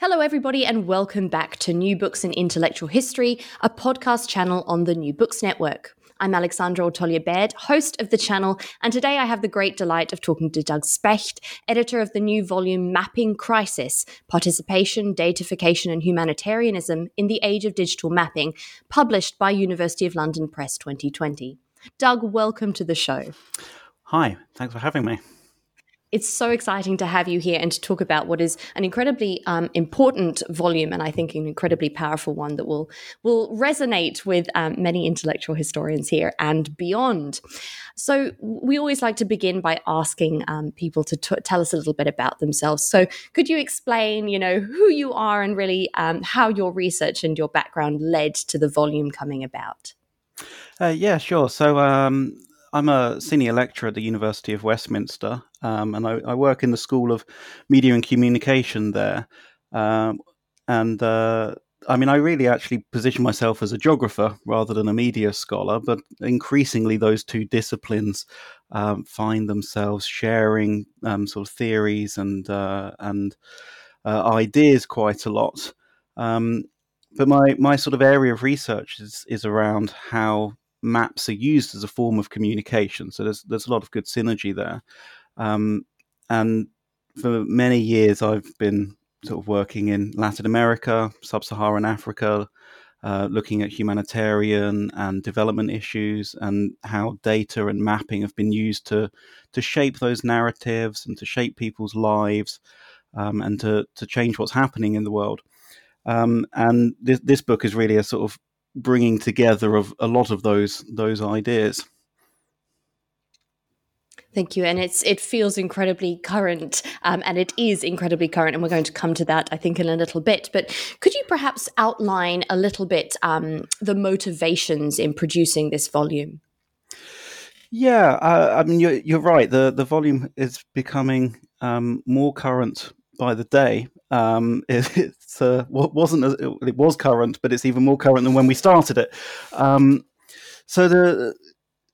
Hello, everybody, and welcome back to New Books in Intellectual History, a podcast channel on the New Books Network. I'm Alexandra Ortolja-Baird, host of the channel, and today I have the great delight of talking to Doug Specht, editor of the new volume Mapping Crisis Participation, Datification, and Humanitarianism in the Age of Digital Mapping, published by University of London Press 2020. Doug, welcome to the show. Hi, thanks for having me it's so exciting to have you here and to talk about what is an incredibly um, important volume and I think an incredibly powerful one that will will resonate with um, many intellectual historians here and beyond. So we always like to begin by asking um, people to t- tell us a little bit about themselves. So could you explain, you know, who you are and really um, how your research and your background led to the volume coming about? Uh, yeah, sure. So um, I'm a senior lecturer at the University of Westminster, um, and I, I, work in the School of Media and Communication there. Um, and uh, I mean, I really actually position myself as a geographer rather than a media scholar, but increasingly those two disciplines um, find themselves sharing um, sort of theories and uh, and uh, ideas quite a lot. Um, but my, my sort of area of research is, is around how maps are used as a form of communication. So there's there's a lot of good synergy there. Um, and for many years, I've been sort of working in Latin America, Sub-Saharan Africa, uh, looking at humanitarian and development issues and how data and mapping have been used to to shape those narratives and to shape people's lives um, and to to change what's happening in the world. Um, and this, this book is really a sort of bringing together of a lot of those those ideas. Thank you, and it's it feels incredibly current, um, and it is incredibly current, and we're going to come to that, I think, in a little bit. But could you perhaps outline a little bit um, the motivations in producing this volume? Yeah, uh, I mean, you're, you're right. the The volume is becoming um, more current by the day. Um, it, it's uh, wasn't as, it was current, but it's even more current than when we started it. Um, so the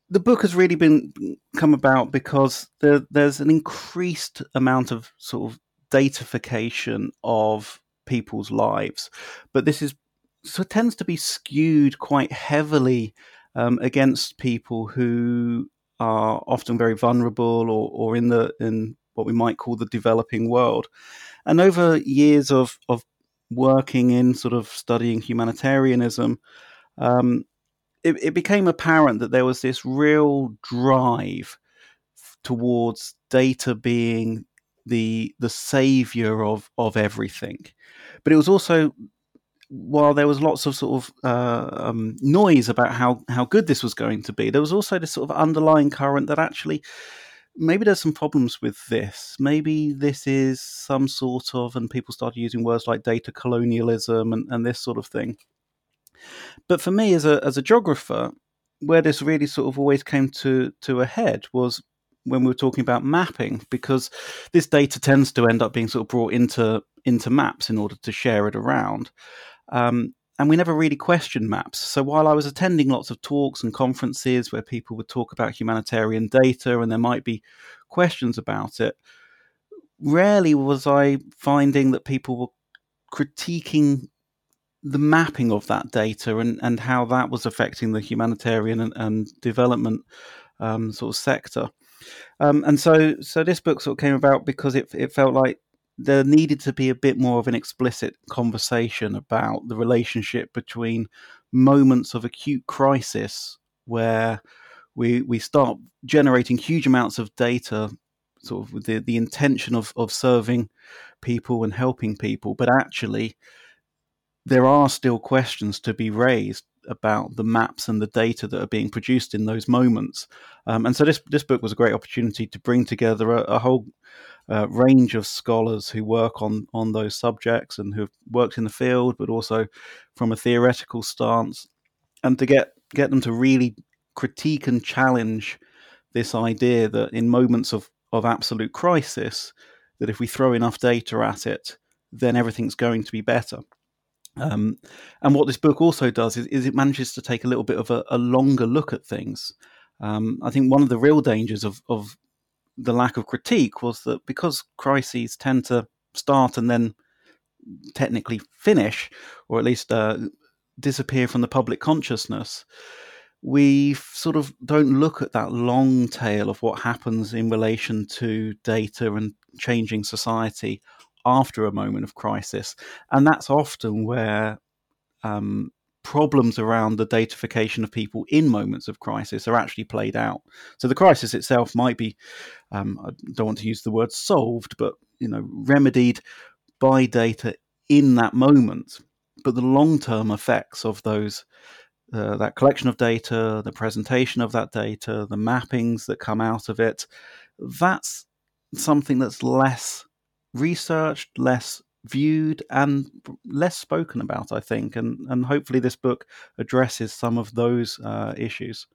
the book has really been come about because there, there's an increased amount of sort of datafication of people's lives, but this is so it tends to be skewed quite heavily um, against people who are often very vulnerable or, or in the in what we might call the developing world. And over years of, of working in sort of studying humanitarianism, um, it, it became apparent that there was this real drive towards data being the the savior of of everything. But it was also while there was lots of sort of uh, um, noise about how how good this was going to be, there was also this sort of underlying current that actually maybe there's some problems with this. Maybe this is some sort of, and people started using words like data colonialism and, and this sort of thing. But for me, as a as a geographer, where this really sort of always came to to a head was when we were talking about mapping, because this data tends to end up being sort of brought into into maps in order to share it around. Um, and we never really questioned maps. So while I was attending lots of talks and conferences where people would talk about humanitarian data and there might be questions about it, rarely was I finding that people were critiquing the mapping of that data and, and how that was affecting the humanitarian and, and development um, sort of sector. Um, and so, so this book sort of came about because it, it felt like there needed to be a bit more of an explicit conversation about the relationship between moments of acute crisis where we we start generating huge amounts of data sort of with the, the intention of, of serving people and helping people but actually there are still questions to be raised about the maps and the data that are being produced in those moments. Um, and so this this book was a great opportunity to bring together a, a whole uh, range of scholars who work on on those subjects and who've worked in the field, but also from a theoretical stance, and to get get them to really critique and challenge this idea that in moments of of absolute crisis, that if we throw enough data at it, then everything's going to be better. Um, and what this book also does is, is, it manages to take a little bit of a, a longer look at things. Um, I think one of the real dangers of, of the lack of critique was that because crises tend to start and then technically finish, or at least uh, disappear from the public consciousness, we sort of don't look at that long tail of what happens in relation to data and changing society after a moment of crisis. And that's often where um, problems around the datafication of people in moments of crisis are actually played out. So the crisis itself might be, um, I don't want to use the word solved, but you know, remedied by data in that moment. But the long-term effects of those, uh, that collection of data, the presentation of that data, the mappings that come out of it, that's something that's less researched, less viewed and less spoken about, I think. And, and hopefully, this book addresses some of those uh, issues.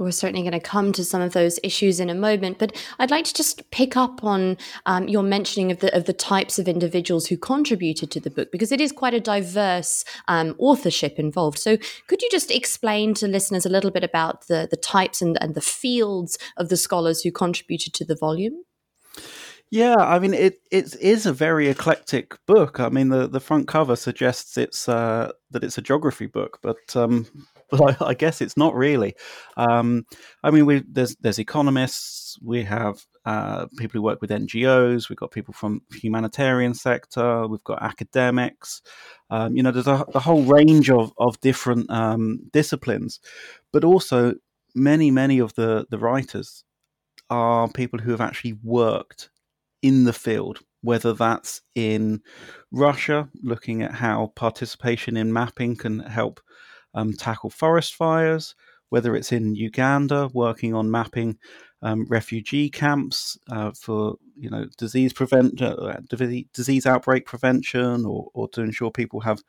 We're certainly going to come to some of those issues in a moment, but I'd like to just pick up on um, your mentioning of the of the types of individuals who contributed to the book because it is quite a diverse um, authorship involved. So, could you just explain to listeners a little bit about the the types and, and the fields of the scholars who contributed to the volume? Yeah, I mean it it is a very eclectic book. I mean the, the front cover suggests it's uh, that it's a geography book, but um, but I, I, guess it's not really. Um, I mean we there's there's economists, we have uh, people who work with NGOs, we've got people from humanitarian sector, we've got academics. Um, you know, there's a, a, whole range of of different um, disciplines, but also many many of the the writers are people who have actually worked in the field, whether that's in Russia, looking at how participation in mapping can help um, tackle forest fires, whether it's in Uganda, working on mapping um, refugee camps uh, for you know disease prevent uh, disease outbreak prevention, or, or to ensure people have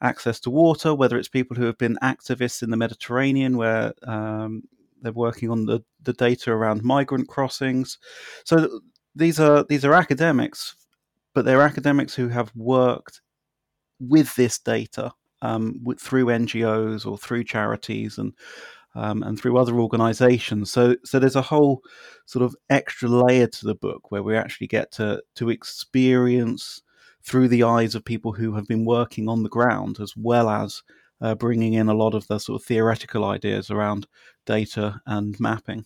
access to water, whether it's people who have been activists in the Mediterranean, where um, they're working on the, the data around migrant crossings. So these are these are academics, but they're academics who have worked with this data um, with, through NGOs or through charities and um, and through other organisations. So so there's a whole sort of extra layer to the book where we actually get to to experience through the eyes of people who have been working on the ground, as well as uh, bringing in a lot of the sort of theoretical ideas around data and mapping.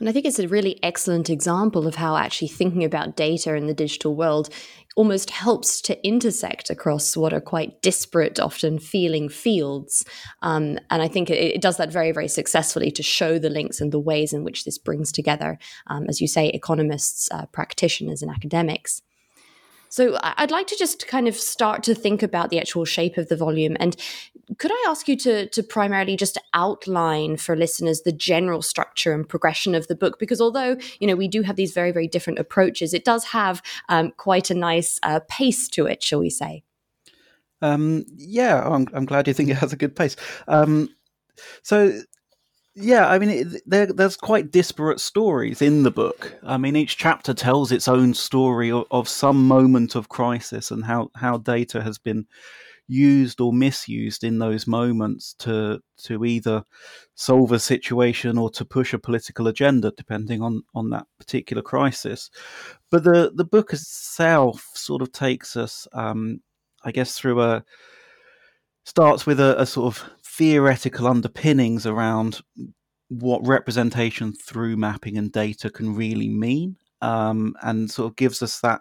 And I think it's a really excellent example of how actually thinking about data in the digital world almost helps to intersect across what are quite disparate, often feeling fields. Um, and I think it, it, does that very, very successfully to show the links and the ways in which this brings together, um, as you say, economists, uh, practitioners, and academics. So I'd like to just kind of start to think about the actual shape of the volume. And could I ask you to, to primarily just outline for listeners the general structure and progression of the book? Because although, you know, we do have these very, very different approaches, it does have um, quite a nice uh, pace to it, shall we say? Um, yeah, I'm, I'm, glad you think it has a good pace. Um, so yeah, I mean, there's quite disparate stories in the book. I mean, each chapter tells its own story of, of, some moment of crisis and how, how data has been used or misused in those moments to to either solve a situation or to push a political agenda, depending on, on that particular crisis. But the, the book itself sort of takes us, um, I guess, through a starts with a, a sort of theoretical underpinnings around what representation through mapping and data can really mean, um, and sort of gives us that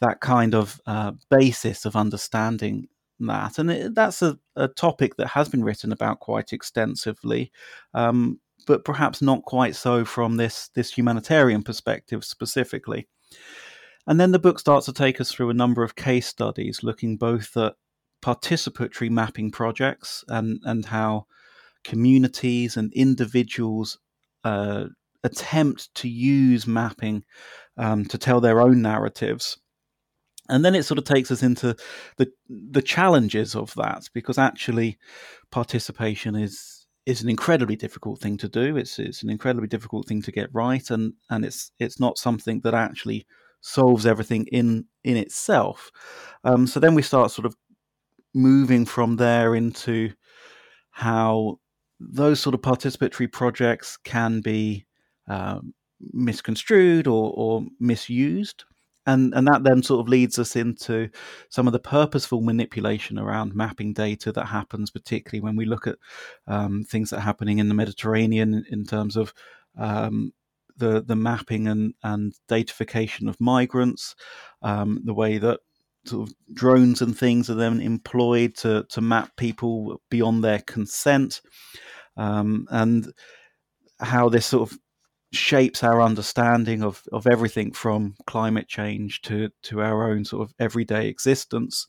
that kind of uh, basis of understanding that. And it, that's a, a, topic that has been written about quite extensively, um, but perhaps not quite so from this this humanitarian perspective specifically. And then the book starts to take us through a number of case studies, looking both at participatory mapping projects and, and how communities and individuals uh, attempt to use mapping um, to tell their own narratives. And then it sort of takes us into the the challenges of that because actually participation is is an incredibly difficult thing to do. It's it's an incredibly difficult thing to get right, and and it's it's not something that actually solves everything in in itself. Um, so then we start sort of moving from there into how those sort of participatory projects can be um, misconstrued or, or misused. And, and that then sort of leads us into some of the purposeful manipulation around mapping data that happens, particularly when we look at um, things that are happening in the Mediterranean in terms of um, the the mapping and and datafication of migrants, um, the way that sort of drones and things are then employed to to map people beyond their consent, um, and how this sort of shapes our understanding of of everything from climate change to to our own sort of everyday existence.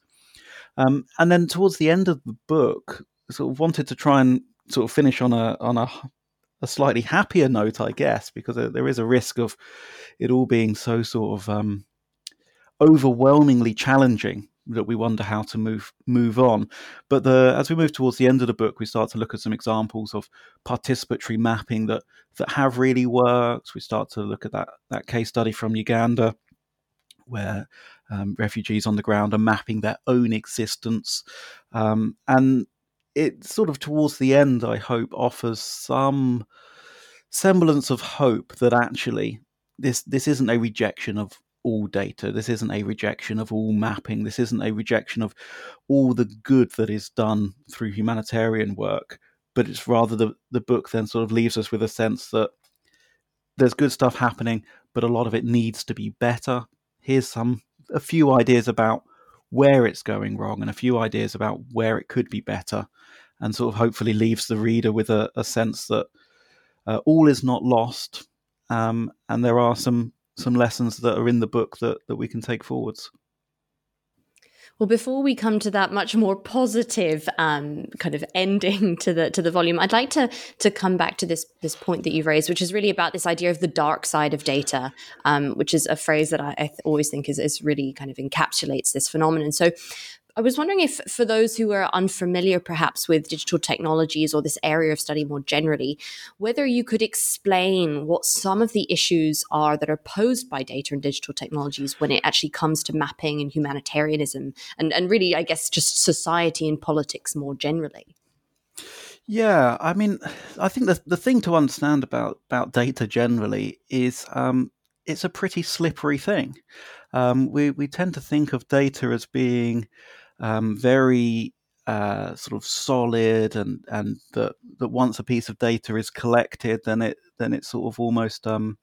Um, and then towards the end of the book, sort of wanted to try and sort of finish on a on a a slightly happier note, I guess, because there is a risk of it all being so sort of um, overwhelmingly challenging that we wonder how to move move on. But the, as we move towards the end of the book, we start to look at some examples of participatory mapping that that have really worked. We start to look at that that case study from Uganda, where um, refugees on the ground are mapping their own existence, um, and it sort of towards the end, I hope, offers some semblance of hope that actually this this isn't a rejection of all data. This isn't a rejection of all mapping. This isn't a rejection of all the good that is done through humanitarian work. But it's rather the the book then sort of leaves us with a sense that there's good stuff happening, but a lot of it needs to be better. Here's some a few ideas about where it's going wrong and a few ideas about where it could be better, and sort of hopefully leaves the reader with a, a sense that uh, all is not lost, um, and there are some some lessons that are in the book that that we can take forwards. Well, before we come to that much more positive um, kind of ending to the to the volume, I'd like to to come back to this this point that you've raised, which is really about this idea of the dark side of data, um, which is a phrase that I, I always think is, is really kind of encapsulates this phenomenon. So, I was wondering if, for those who are unfamiliar perhaps with digital technologies or this area of study more generally, whether you could explain what some of the issues are that are posed by data and digital technologies when it actually comes to mapping and humanitarianism and, and really, I guess, just society and politics more generally. Yeah, I mean, I think the the thing to understand about about data generally is um, it's a pretty slippery thing. Um, we we tend to think of data as being um, very uh, sort of solid and and that that once a piece of data is collected, then it then it's sort of almost um,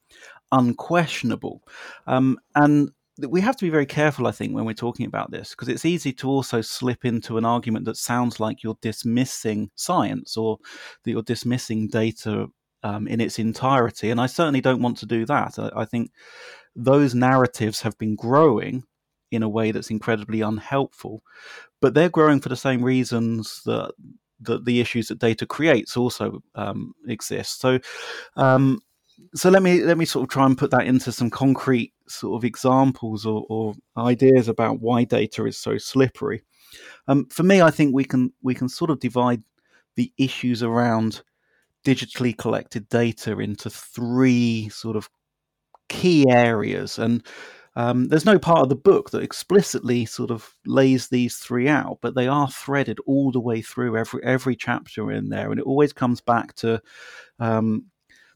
unquestionable. Um, and we have to be very careful, I think, when we're talking about this, because it's easy to also slip into an argument that sounds like you're dismissing science or that you're dismissing data um, in its entirety. And I certainly don't want to do that. I, I think those narratives have been growing in a way that's incredibly unhelpful. But they're growing for the same reasons that that the issues that data creates also um, exist. So, um, so let me let me sort of try and put that into some concrete sort of examples or, or ideas about why data is so slippery. Um, for me, I think we can we can sort of divide the issues around digitally collected data into three sort of key areas and um, there's no part of the book that explicitly sort of lays these three out, but they are threaded all the way through every every chapter in there, and it always comes back to um,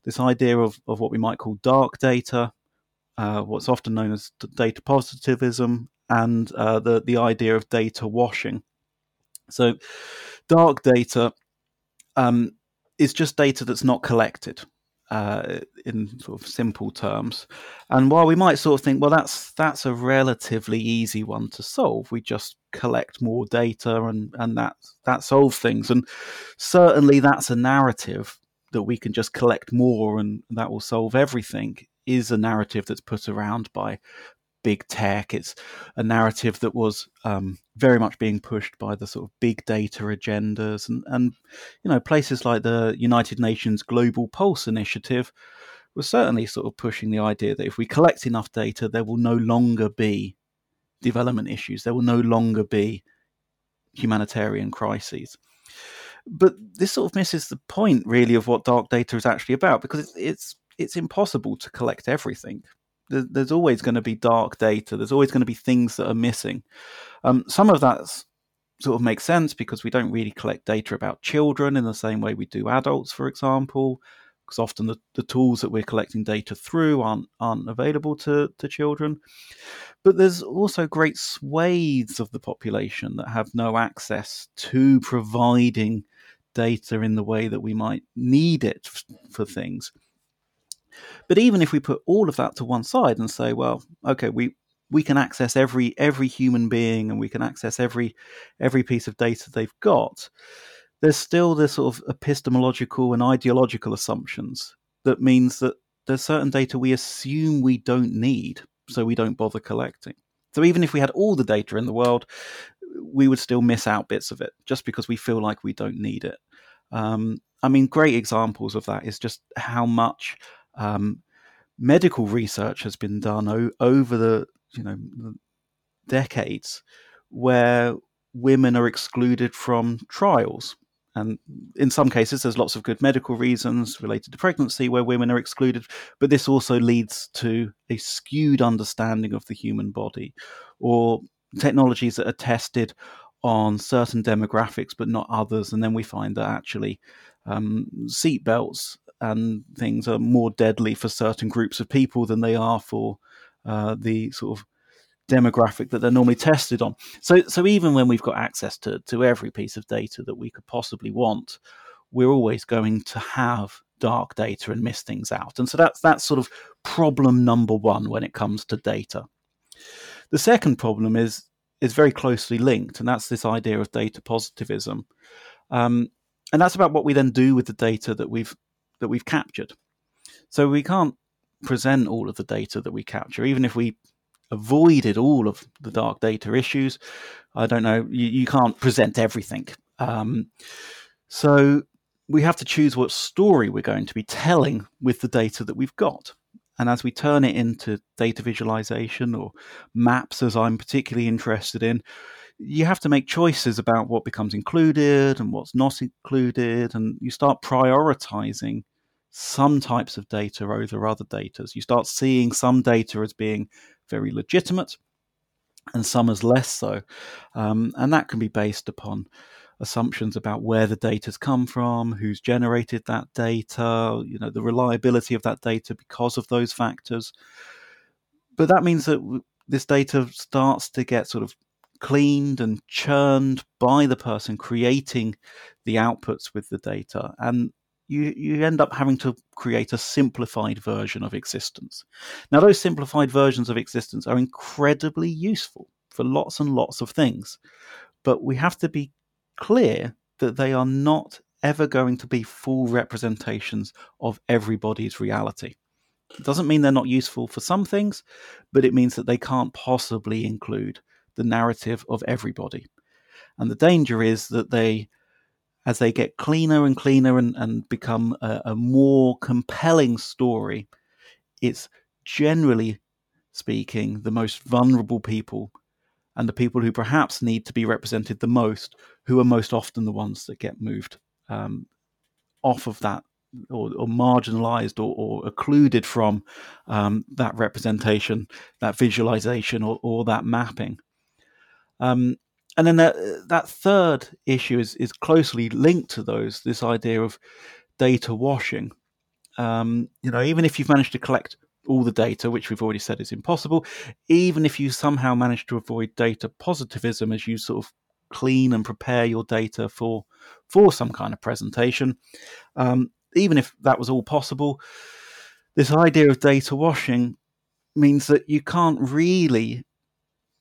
this idea of, of what we might call dark data, uh, what's often known as data positivism, and uh, the the idea of data washing. So, dark data um, is just data that's not collected uh, in sort of simple terms. And while we might sort of think, well, that's that's a relatively easy one to solve, we just collect more data and and that that solves things. And certainly, that's a narrative that we can just collect more and that will solve everything. Is a narrative that's put around by big tech. It's a narrative that was um, very much being pushed by the sort of big data agendas, and and you know places like the United Nations Global Pulse Initiative was certainly sort of pushing the idea that if we collect enough data, there will no longer be development issues. There will no longer be humanitarian crises. But this sort of misses the point, really, of what dark data is actually about, because it's it's, it's impossible to collect everything. There's always going to be dark data. There's always going to be things that are missing. Um, some of that sort of makes sense because we don't really collect data about children in the same way we do adults, for example because often the, the tools that we're collecting data through aren't aren't available to, to children. But there's also great swathes of the population that have no access to providing data in the way that we might need it for things. But even if we put all of that to one side and say, well, okay, we we can access every every human being and we can access every every piece of data they've got there's still this sort of epistemological and ideological assumptions that means that there's certain data we assume we don't need, so we don't bother collecting. So even if we had all the data in the world, we would still miss out bits of it just because we feel like we don't need it. Um, I mean, great examples of that is just how much um, medical research has been done o- over the you know decades where women are excluded from trials and in some cases, there's lots of good medical reasons related to pregnancy where women are excluded, but this also leads to a skewed understanding of the human body or technologies that are tested on certain demographics but not others. And then we find that actually um, seatbelts and things are more deadly for certain groups of people than they are for uh, the sort of demographic that they're normally tested on. So, so even when we've got access to, to every piece of data that we could possibly want, we're always going to have dark data and miss things out. And so that's that's sort of problem number one when it comes to data. The second problem is is very closely linked, and that's this idea of data positivism. Um, and that's about what we then do with the data that we've that we've captured. So we can't present all of the data that we capture, even if we avoided all of the dark data issues. I don't know, you, you can't present everything. Um, so we have to choose what story we're going to be telling with the data that we've got. And as we turn it into data visualization or maps, as I'm particularly interested in, you have to make choices about what becomes included and what's not included. And you start prioritizing some types of data over other data. You start seeing some data as being very legitimate and some as less so. Um, and that can be based upon assumptions about where the data's come from, who's generated that data, you know, the reliability of that data because of those factors. But that means that this data starts to get sort of cleaned and churned by the person creating the outputs with the data. And you, you end up having to create a simplified version of existence. Now, those simplified versions of existence are incredibly useful for lots and lots of things, but we have to be clear that they are not ever going to be full representations of everybody's reality. It doesn't mean they're not useful for some things, but it means that they can't possibly include the narrative of everybody. And the danger is that they as they get cleaner and cleaner and, and become a, a more compelling story, it's generally speaking the most vulnerable people and the people who perhaps need to be represented the most, who are most often the ones that get moved um, off of that or, or marginalized or, or, occluded from um, that representation, that visualization, or, or that mapping. Um, and then that that third issue is is closely linked to those. This idea of data washing. Um, you know, even if you've managed to collect all the data, which we've already said is impossible, even if you somehow manage to avoid data positivism as you sort of clean and prepare your data for for some kind of presentation, um, even if that was all possible, this idea of data washing means that you can't really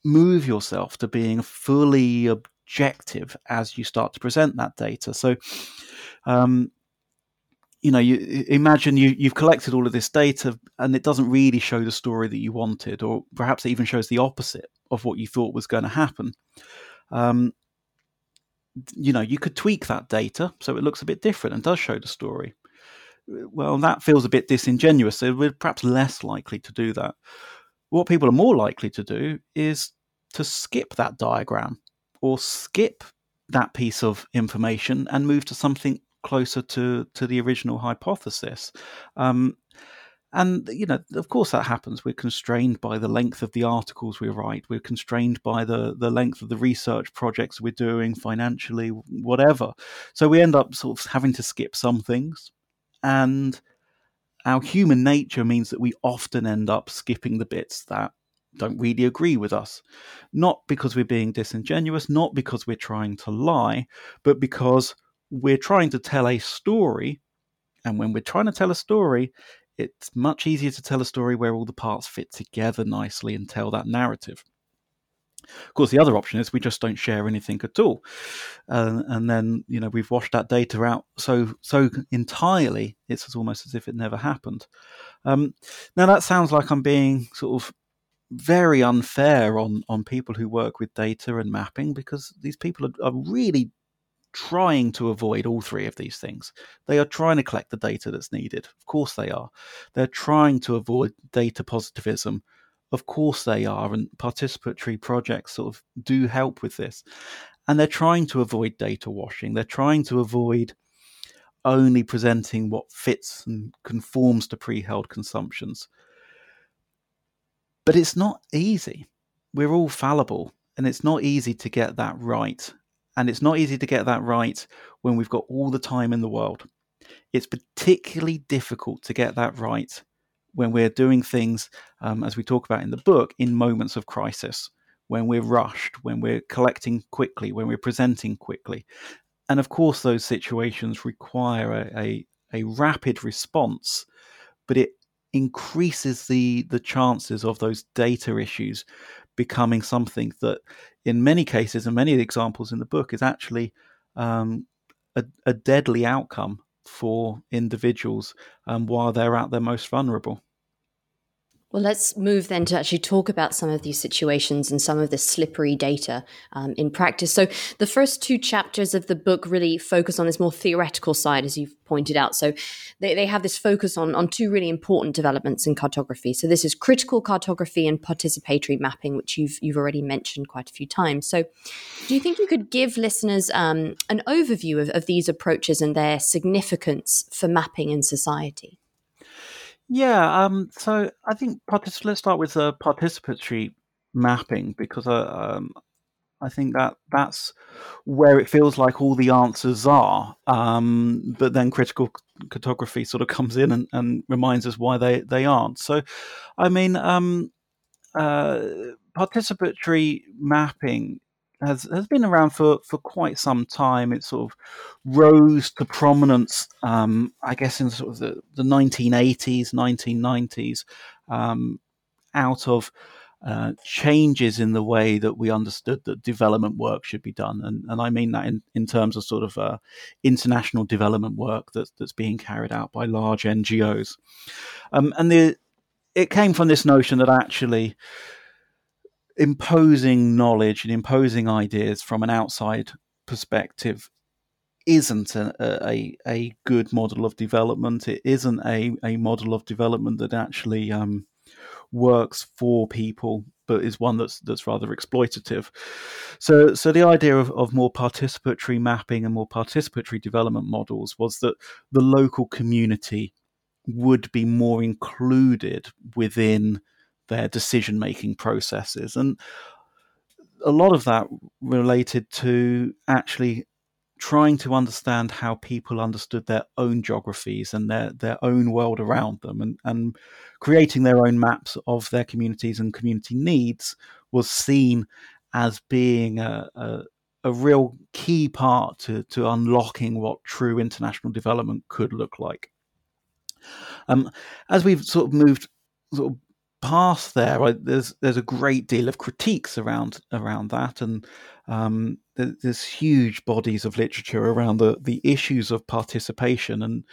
move yourself to being fully objective as you start to present that data. So, um, you know, you imagine you you've collected all of this data and it doesn't really show the story that you wanted, or perhaps it even shows the opposite of what you thought was going to happen. Um, you know, you could tweak that data so it looks a bit different and does show the story. Well, that feels a bit disingenuous. So we're perhaps less likely to do that. What people are more likely to do is to skip that diagram or skip that piece of information and move to something closer to to the original hypothesis. Um, and you know, of course, that happens. We're constrained by the length of the articles we write. We're constrained by the the length of the research projects we're doing, financially, whatever. So we end up sort of having to skip some things, and our human nature means that we often end up skipping the bits that don't really agree with us. Not because we're being disingenuous, not because we're trying to lie, but because we're trying to tell a story. And when we're trying to tell a story, it's much easier to tell a story where all the parts fit together nicely and tell that narrative. Of course, the other option is we just don't share anything at all, uh, and then you know we've washed that data out so so entirely it's almost as if it never happened. Um, now that sounds like I'm being sort of very unfair on on people who work with data and mapping because these people are, are really trying to avoid all three of these things. They are trying to collect the data that's needed. Of course, they are. They're trying to avoid data positivism. Of course, they are. And participatory projects sort of do help with this. And they're trying to avoid data washing. They're trying to avoid only presenting what fits and conforms to pre held consumptions. But it's not easy. We're all fallible, and it's not easy to get that right. And it's not easy to get that right when we've got all the time in the world. It's particularly difficult to get that right when we're doing things, um, as we talk about in the book, in moments of crisis, when we're rushed, when we're collecting quickly, when we're presenting quickly. And of course, those situations require a, a, a rapid response, but it increases the the chances of those data issues becoming something that, in many cases and many of the examples in the book, is actually um, a, a, deadly outcome for individuals um, while they're at their most vulnerable. Well, let's move then to actually talk about some of these situations and some of the slippery data um, in practice. So, the first two chapters of the book really focus on this more theoretical side, as you've pointed out. So, they, they have this focus on, on two really important developments in cartography. So, this is critical cartography and participatory mapping, which you've you've already mentioned quite a few times. So, do you think you could give listeners um, an overview of, of these approaches and their significance for mapping in society? Yeah, um, so I think let's start with the participatory mapping because uh, um, I think that that's where it feels like all the answers are. Um, but then critical cartography sort of comes in and, and reminds us why they, they aren't. So, I mean, um, uh, participatory mapping has has been around for, for quite some time. It sort of rose to prominence, um, I guess, in sort of the, the 1980s, 1990s, um, out of uh, changes in the way that we understood that development work should be done. And, and I mean that in, in terms of sort of uh, international development work that's, that's being carried out by large NGOs. Um, and the, it came from this notion that actually imposing knowledge and imposing ideas from an outside perspective isn't a, a, a good model of development. It isn't a, a model of development that actually um, works for people, but is one that's that's rather exploitative. So, so the idea of, of more participatory mapping and more participatory development models was that the local community would be more included within their decision making processes. And a lot of that related to actually trying to understand how people understood their own geographies and their, their own world around them and, and creating their own maps of their communities and community needs was seen as being a, a, a real key part to, to unlocking what true international development could look like. Um, as we've sort of moved sort of past there, there's there's a great deal of critiques around around that, and um, there's huge bodies of literature around the the issues of participation. And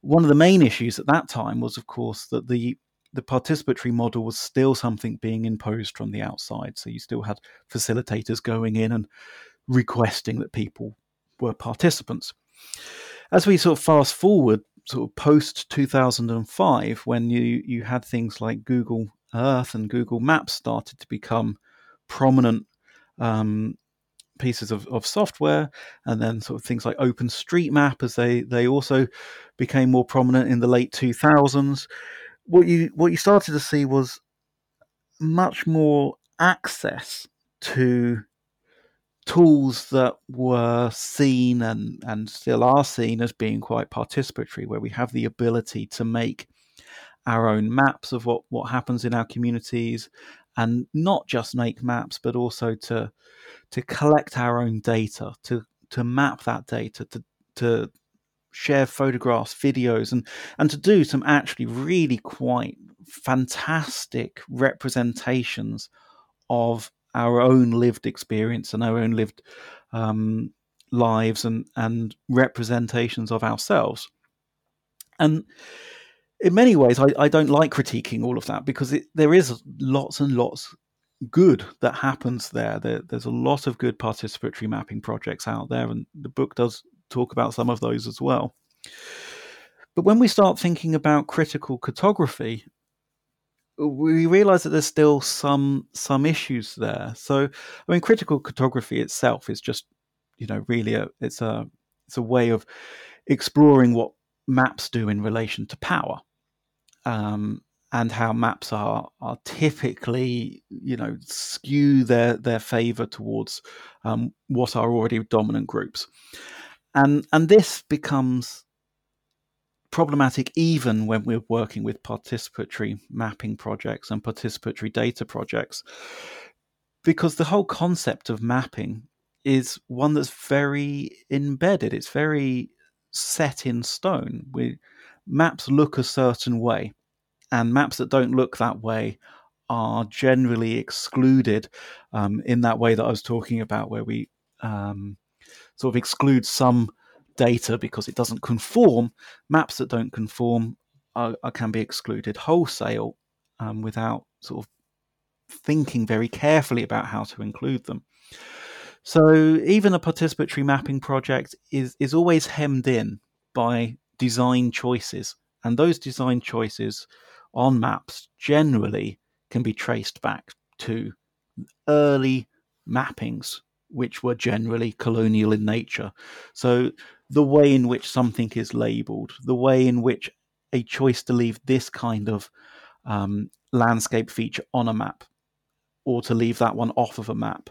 one of the main issues at that time was, of course, that the the participatory model was still something being imposed from the outside. So you still had facilitators going in and requesting that people were participants. As we sort of fast forward, sort of post 2005, when you, you had things like Google Earth and Google Maps started to become prominent um, pieces of, of software, and then sort of things like OpenStreetMap as they, they also became more prominent in the late 2000s. What you what you started to see was much more access to tools that were seen and, and still are seen as being quite participatory, where we have the ability to make our own maps of what, what happens in our communities and not just make maps, but also to to collect our own data, to to map that data, to to share photographs, videos, and and to do some actually really quite fantastic representations of our own lived experience and our own lived um, lives and and representations of ourselves. And in many ways, I, I don't like critiquing all of that because it, there is lots and lots good that happens there. there. There's a lot of good participatory mapping projects out there, and the book does talk about some of those as well. But when we start thinking about critical cartography, we realize that there's still some some issues there. So, I mean, critical cartography itself is just, you know, really a it's a it's a way of exploring what maps do in relation to power, um, and how maps are are typically, you know, skew their their favor towards um, what are already dominant groups, and and this becomes problematic even when we're working with participatory mapping projects and participatory data projects because the whole concept of mapping is one that's very embedded. It's very set in stone. We maps look a certain way and maps that don't look that way are generally excluded um, in that way that I was talking about, where we um, sort of exclude some data because it doesn't conform. Maps that don't conform are, are, can be excluded wholesale um, without sort of thinking very carefully about how to include them. So even a participatory mapping project is is always hemmed in by design choices, and those design choices on maps generally can be traced back to early mappings which were generally colonial in nature. So the way in which something is labeled, the way in which a choice to leave this kind of um, landscape feature on a map or to leave that one off of a map,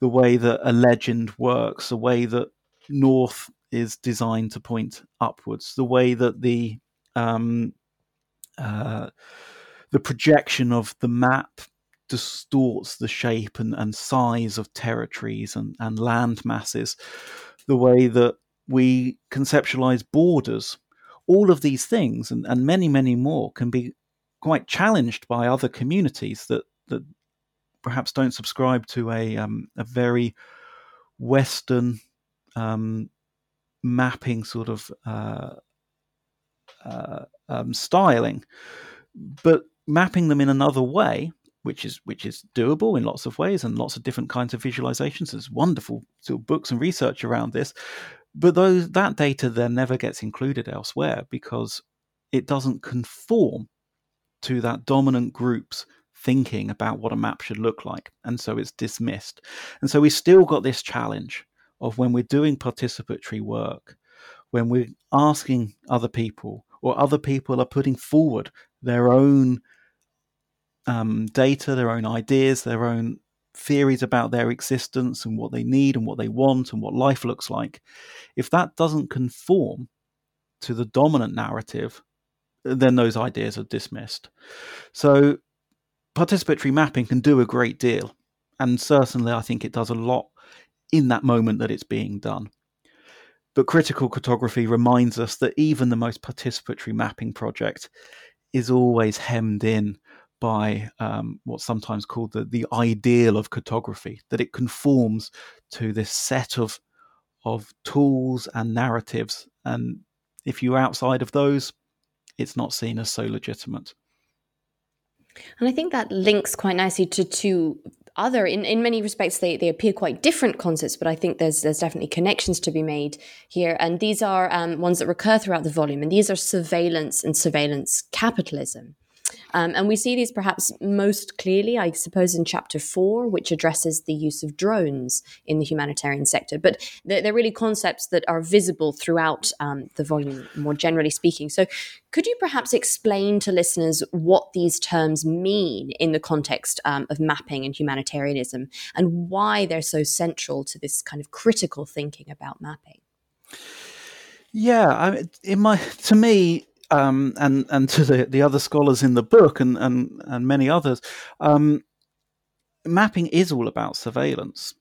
the way that a legend works, the way that north is designed to point upwards, the way that the um, uh, the projection of the map distorts the shape and, and size of territories and, and land masses, the way that we conceptualize borders. All of these things and, and many, many more can be quite challenged by other communities that, that perhaps don't subscribe to a, um, a very Western um, mapping sort of uh, uh, um, styling, but mapping them in another way which is which is doable in lots of ways and lots of different kinds of visualizations. There's wonderful sort of books and research around this, but those that data then never gets included elsewhere because it doesn't conform to that dominant group's thinking about what a map should look like, and so it's dismissed. And so we still got this challenge of when we're doing participatory work, when we're asking other people or other people are putting forward their own um, data, their own ideas, their own theories about their existence and what they need and what they want and what life looks like, if that doesn't conform to the dominant narrative, then those ideas are dismissed. So, participatory mapping can do a great deal. And certainly, I think it does a lot in that moment that it's being done. But critical cartography reminds us that even the most participatory mapping project is always hemmed in by um, what's sometimes called the, the ideal of cartography, that it conforms to this set of of tools and narratives. And if you're outside of those, it's not seen as so legitimate. And I think that links quite nicely to two other in, in many respects they, they appear quite different concepts but i think there's there's definitely connections to be made here and these are um, ones that recur throughout the volume and these are surveillance and surveillance capitalism um, and we see these perhaps most clearly, I suppose, in chapter four, which addresses the use of drones in the humanitarian sector. But they're, they're really concepts that are visible throughout um, the volume, more generally speaking. So, could you perhaps explain to listeners what these terms mean in the context um, of mapping and humanitarianism and why they're so central to this kind of critical thinking about mapping? Yeah, I in my to me, um, and and to the, the other scholars in the book and and, and many others, um, mapping is all about surveillance.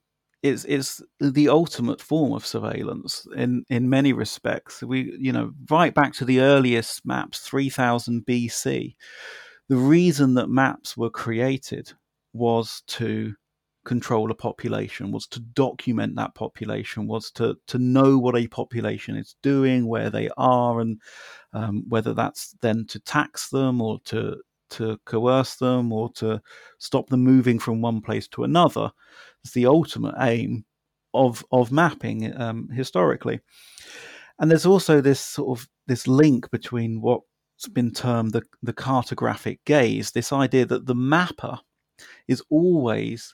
It's, it's the ultimate form of surveillance in, in many respects. We you know right back to the earliest maps, three thousand BC. The reason that maps were created was to control a population, was to document that population, was to to know what a population is doing, where they are, and um, whether that's then to tax them or to to coerce them or to stop them moving from one place to another. It's the ultimate aim of of mapping um, historically. And there's also this sort of this link between what's been termed the, the cartographic gaze, this idea that the mapper is always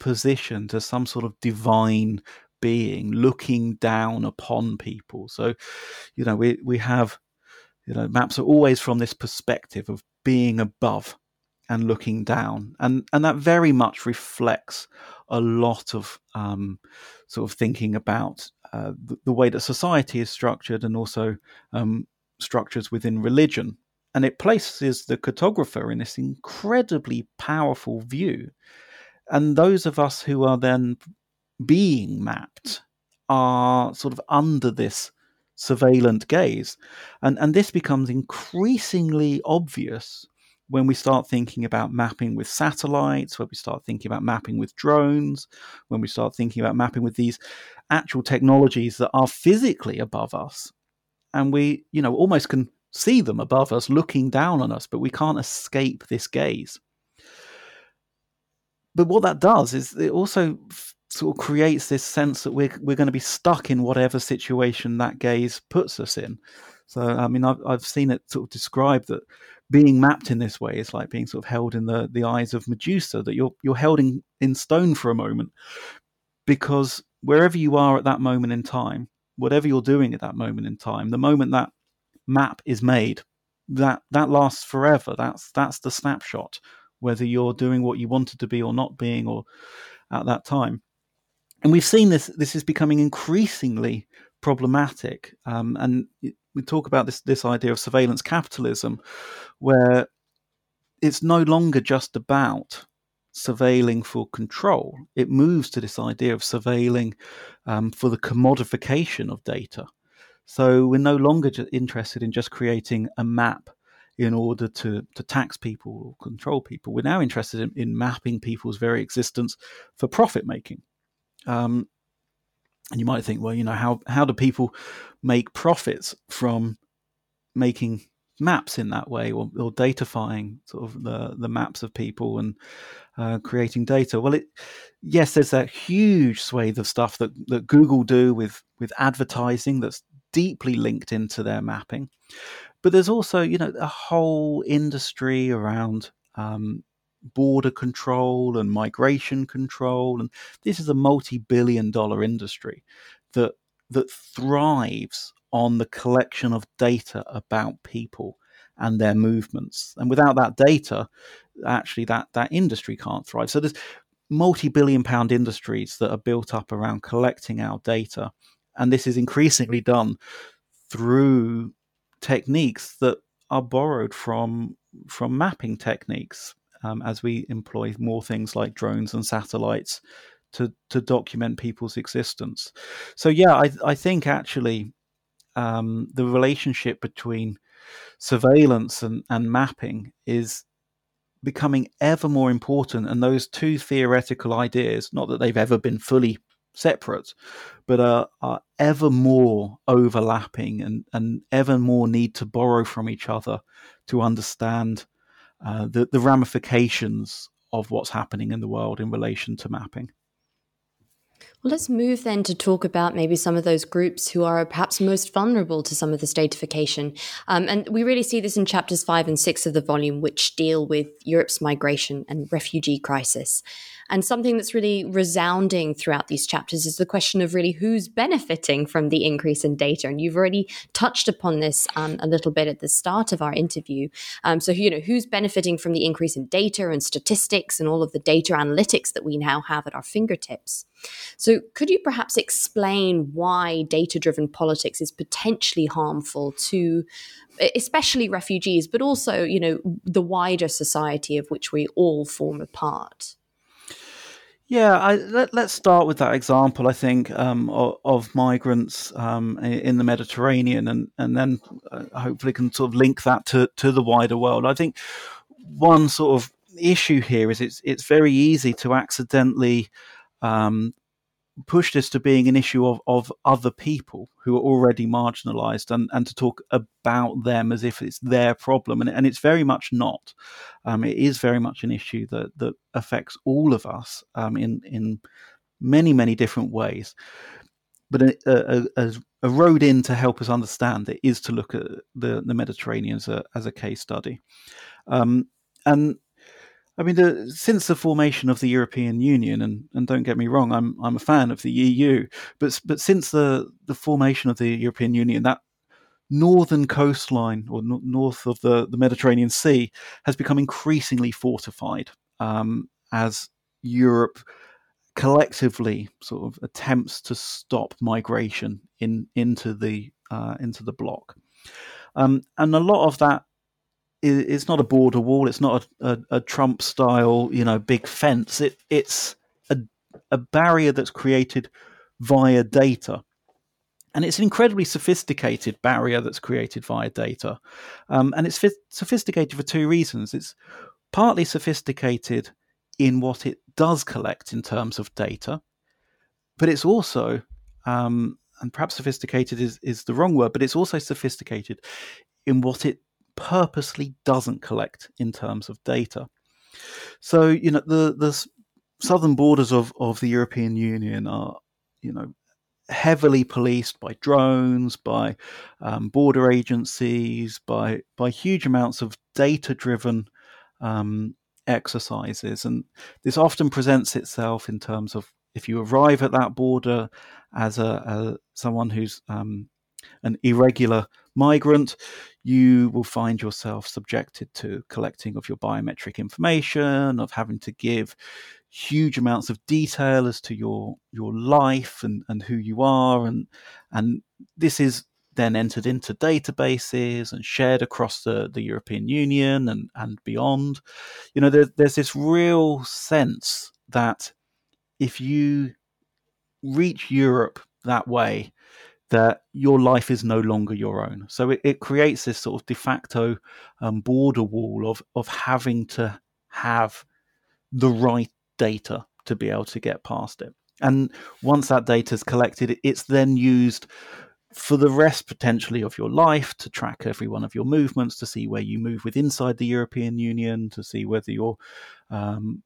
positioned as some sort of divine being looking down upon people. So, you know, we, we have, you know, maps are always from this perspective of being above and looking down. And, and that very much reflects a lot of um, sort of thinking about uh, the, the, way that society is structured and also um, structures within religion. And it places the cartographer in this incredibly powerful view and those of us who are then being mapped are sort of under this surveillant gaze. And, and this becomes increasingly obvious when we start thinking about mapping with satellites, when we start thinking about mapping with drones, when we start thinking about mapping with these actual technologies that are physically above us. And we, you know, almost can see them above us looking down on us, but we can't escape this gaze but what that does is it also sort of creates this sense that we're we're going to be stuck in whatever situation that gaze puts us in. So I mean, I've I've seen it sort of described that being mapped in this way is like being sort of held in the the eyes of Medusa. That you're you're held in, in stone for a moment because wherever you are at that moment in time, whatever you're doing at that moment in time, the moment that map is made, that that lasts forever. That's that's the snapshot whether you're doing what you wanted to be or not being or at that time. And we've seen this, this is becoming increasingly problematic. Um, and we talk about this, this idea of surveillance capitalism, where it's no longer just about surveilling for control. It moves to this idea of surveilling um, for the commodification of data. So we're no longer interested in just creating a map in order to, to tax people or control people. We're now interested in, in mapping people's very existence for profit making. Um, and you might think, well, you know, how, how do people make profits from making maps in that way or, or datafying sort of the, the maps of people and uh, creating data? Well, it, yes, there's that huge swathe of stuff that, that Google do with, with advertising that's deeply linked into their mapping. But there's also, you know, a whole industry around um, border control and migration control, and this is a multi-billion-dollar industry that that thrives on the collection of data about people and their movements. And without that data, actually, that that industry can't thrive. So there's multi-billion pound industries that are built up around collecting our data and this is increasingly done through techniques that are borrowed from from mapping techniques um, as we employ more things like drones and satellites to to document people's existence. So yeah, I I think actually um, the relationship between surveillance and, and mapping is becoming ever more important. And those two theoretical ideas, not that they've ever been fully separate, but are, are ever more overlapping and, and ever more need to borrow from each other to understand uh, the, the ramifications of what's happening in the world in relation to mapping. Well, let's move then to talk about maybe some of those groups who are perhaps most vulnerable to some of the datification. Um, and we really see this in chapters five and six of the volume, which deal with Europe's migration and refugee crisis. And something that's really resounding throughout these chapters is the question of really who's benefiting from the increase in data. And you've already touched upon this um, a little bit at the start of our interview. Um, so, you know, who's benefiting from the increase in data and statistics and all of the data analytics that we now have at our fingertips? So, could you perhaps explain why data driven politics is potentially harmful to especially refugees, but also, you know, the wider society of which we all form a part? Yeah, I, let, us start with that example. I think um, of, of, migrants um, in the Mediterranean, and and then uh, hopefully can sort of link that to to the wider world. I think one sort of issue here is it's it's very easy to accidentally um, push this to being an issue of, of other people who are already marginalized and, and to talk about them as if it's their problem. And, and it's very much not. Um, it is very much an issue that, that affects all of us um, in, in many, many different ways. But a, a, a, a, road in to help us understand it is to look at the, the Mediterranean as a, as a case study. Um, and I mean, the, since the formation of the European Union, and, and don't get me wrong, I'm I'm a fan of the EU, but but since the the formation of the European Union, that northern coastline or no, north of the, the Mediterranean Sea has become increasingly fortified um, as Europe collectively sort of attempts to stop migration in into the uh, into the bloc. Um, and a lot of that it's not a border wall. It's not a, a, a Trump style, you know, big fence. It it's a a barrier that's created via data. And it's an incredibly sophisticated barrier that's created via data. Um, and it's fi- sophisticated for two reasons. It's partly sophisticated in what it does collect in terms of data, but it's also, um, and perhaps sophisticated is, is the wrong word, but it's also sophisticated in what it purposely doesn't collect in terms of data. So, you know, the, the southern borders of, of the European Union are, you know, heavily policed by drones, by um, border agencies, by by huge amounts of data-driven um, exercises, and this often presents itself in terms of if you arrive at that border as a, a someone who's um, an irregular migrant, you will find yourself subjected to collecting of your biometric information, of having to give huge amounts of detail as to your your life and, and who you are and and this is then entered into databases and shared across the, the European Union and, and beyond. You know, there, there's this real sense that if you reach Europe that way, that your life is no longer your own. So it, it creates this sort of de facto um, border wall of of having to have the right data to be able to get past it. And once that data is collected, it's then used for the rest potentially of your life to track every one of your movements, to see where you move with inside the European Union, to see whether you're um,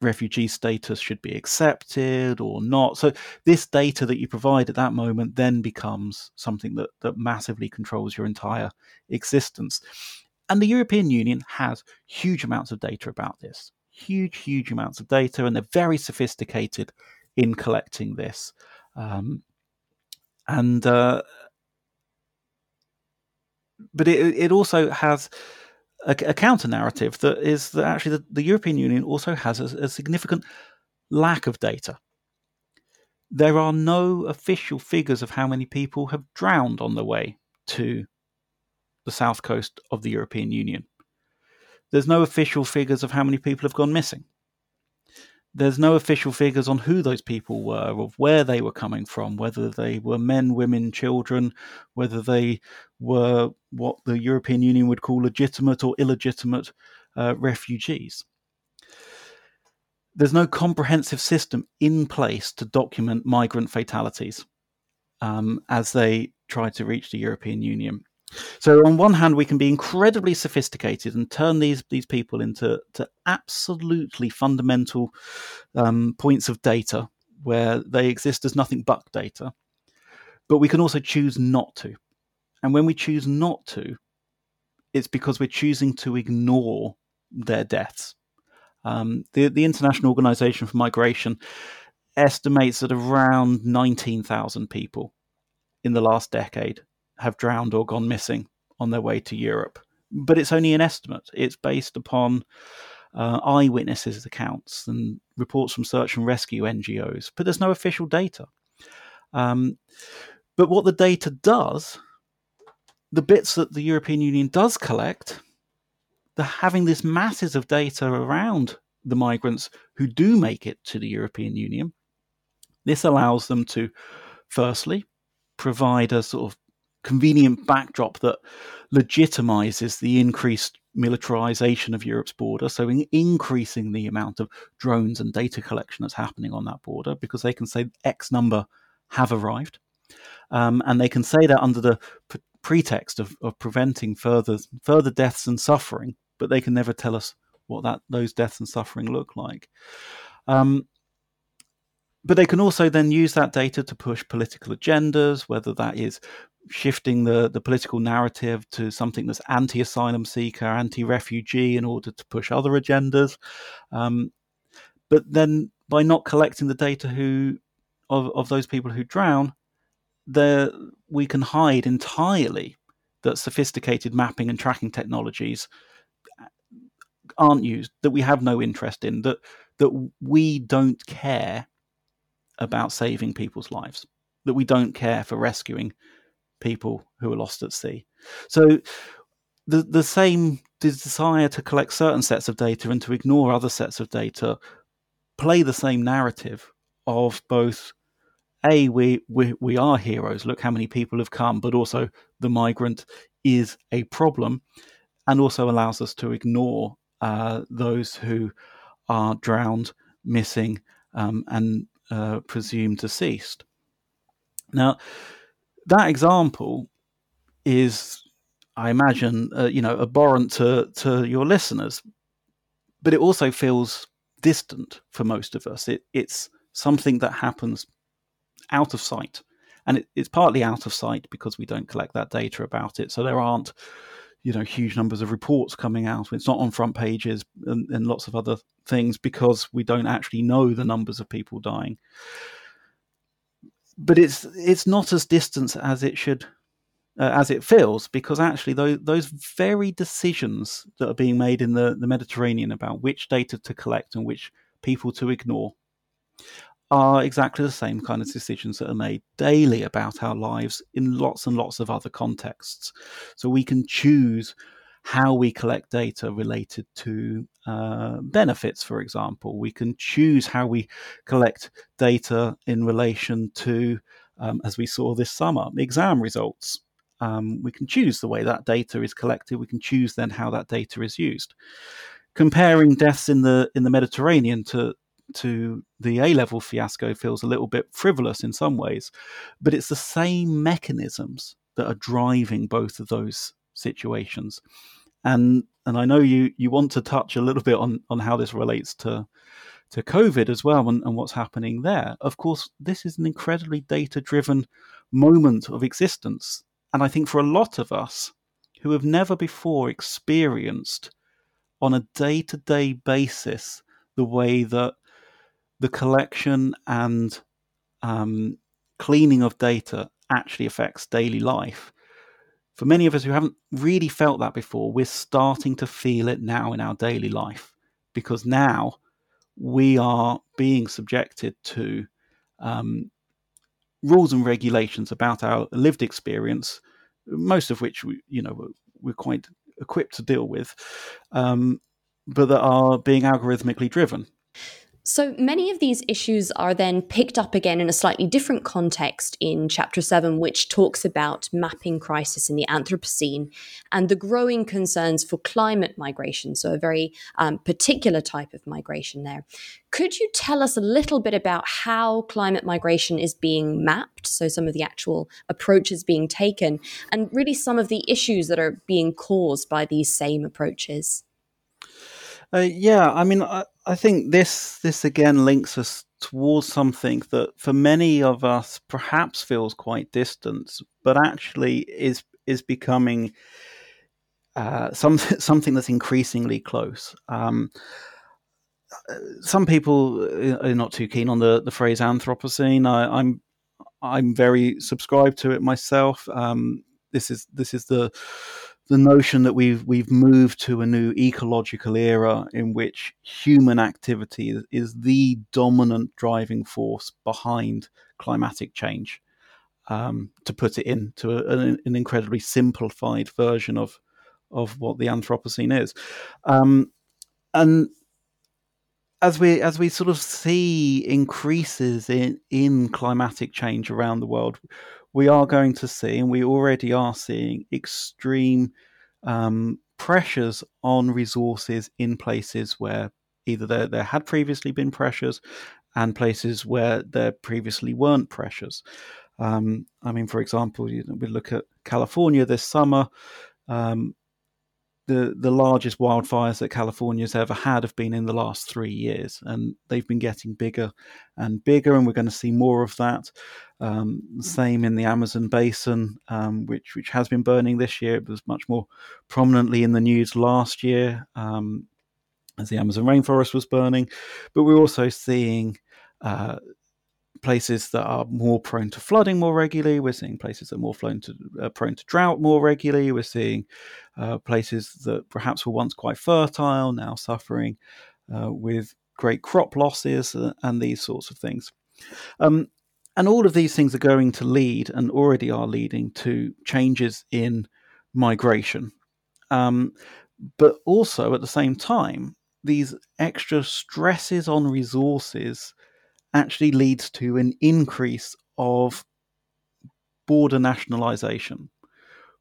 refugee status should be accepted or not. So this data that you provide at that moment then becomes something that, that massively controls your entire existence. And the European Union has huge amounts of data about this. Huge, huge amounts of data, and they're very sophisticated in collecting this. Um, and uh, but it, it also has a, a counter narrative that is that actually the, the European Union also has a, a significant lack of data. There are no official figures of how many people have drowned on the way to the south coast of the European Union. There's no official figures of how many people have gone missing there's no official figures on who those people were, of where they were coming from, whether they were men, women, children, whether they were what the European Union would call legitimate or illegitimate uh, refugees. There's no comprehensive system in place to document migrant fatalities um, as they try to reach the European Union. So on one hand, we can be incredibly sophisticated and turn these these people into to absolutely fundamental um, points of data where they exist as nothing but data. But we can also choose not to, and when we choose not to, it's because we're choosing to ignore their deaths. Um, the the International Organization for Migration estimates that around nineteen thousand people in the last decade have drowned or gone missing on their way to Europe. But it's only an estimate. It's based upon uh, eyewitnesses' accounts and reports from search and rescue NGOs, but there's no official data. Um, but what the data does, the bits that the European Union does collect, they're having this masses of data around the migrants who do make it to the European Union. This allows them to, firstly, provide a sort of convenient backdrop that legitimizes the increased militarization of Europe's border, so in increasing the amount of drones and data collection that's happening on that border, because they can say X number have arrived, um, and they can say that under the pretext of, of preventing further further deaths and suffering, but they can never tell us what that those deaths and suffering look like. Um, but they can also then use that data to push political agendas, whether that is shifting the, the political narrative to something that's anti asylum seeker, anti refugee, in order to push other agendas. Um, but then by not collecting the data who of, of those people who drown, there we can hide entirely that sophisticated mapping and tracking technologies aren't used, that we have no interest in, that that we don't care about saving people's lives, that we don't care for rescuing people who are lost at sea. So the the same desire to collect certain sets of data and to ignore other sets of data play the same narrative of both a we, we we are heroes look how many people have come but also the migrant is a problem and also allows us to ignore uh, those who are drowned missing um, and uh, presumed deceased now that example is, I imagine, uh, you know, abhorrent to to your listeners, but it also feels distant for most of us. It, it's something that happens out of sight, and it, it's partly out of sight because we don't collect that data about it. So there aren't, you know, huge numbers of reports coming out. It's not on front pages and, and lots of other things because we don't actually know the numbers of people dying but it's it's not as distant as it should uh, as it feels because actually those those very decisions that are being made in the, the Mediterranean about which data to collect and which people to ignore are exactly the same kind of decisions that are made daily about our lives in lots and lots of other contexts. So we can choose how we collect data related to uh, benefits, for example. We can choose how we collect data in relation to, um, as we saw this summer, exam results. Um, we can choose the way that data is collected. We can choose then how that data is used. Comparing deaths in the in the Mediterranean to to the A level fiasco feels a little bit frivolous in some ways, but it's the same mechanisms that are driving both of those situations. And and I know you you want to touch a little bit on on how this relates to to COVID as well and, and what's happening there. Of course, this is an incredibly data driven moment of existence. And I think for a lot of us who have never before experienced on a day to day basis the way that the collection and um, cleaning of data actually affects daily life, for many of us who haven't really felt that before, we're starting to feel it now in our daily life because now we are being subjected to um, rules and regulations about our lived experience, most of which we, you know, we're quite equipped to deal with, um, but that are being algorithmically driven. So many of these issues are then picked up again in a slightly different context in Chapter 7, which talks about mapping crisis in the Anthropocene and the growing concerns for climate migration, so a very um, particular type of migration there. Could you tell us a little bit about how climate migration is being mapped? So, some of the actual approaches being taken, and really some of the issues that are being caused by these same approaches? Uh, yeah, I mean, I, I think this this again links us towards something that for many of us perhaps feels quite distant, but actually is is becoming uh, some, something that's increasingly close. Um, some people are not too keen on the, the phrase Anthropocene. I, am I'm, I'm very subscribed to it myself. Um, this is this is the the notion that we've we've moved to a new ecological era in which human activity is, the dominant driving force behind climatic change. Um, to put it into an, an, incredibly simplified version of of what the Anthropocene is, um, and as we as we sort of see increases in in climatic change around the world, we are going to see, and we already are seeing, extreme um, pressures on resources in places where either there, there had previously been pressures and places where there previously weren't pressures. Um, I mean, for example, you know, we look at California this summer. Um, the the largest wildfires that California's ever had have been in the last three years, and they've been getting bigger and bigger, and we're going to see more of that. Um, same in the Amazon basin, um, which which has been burning this year. It was much more prominently in the news last year um, as the Amazon rainforest was burning, but we're also seeing. Uh, places that are more prone to flooding more regularly. We're seeing places that are more to, uh, prone to drought more regularly. We're seeing uh, places that perhaps were once quite fertile now suffering uh, with great crop losses uh, and these sorts of things. Um, and all of these things are going to lead and already are leading to changes in migration. Um, but also at the same time, these extra stresses on resources actually leads to an increase of border nationalization.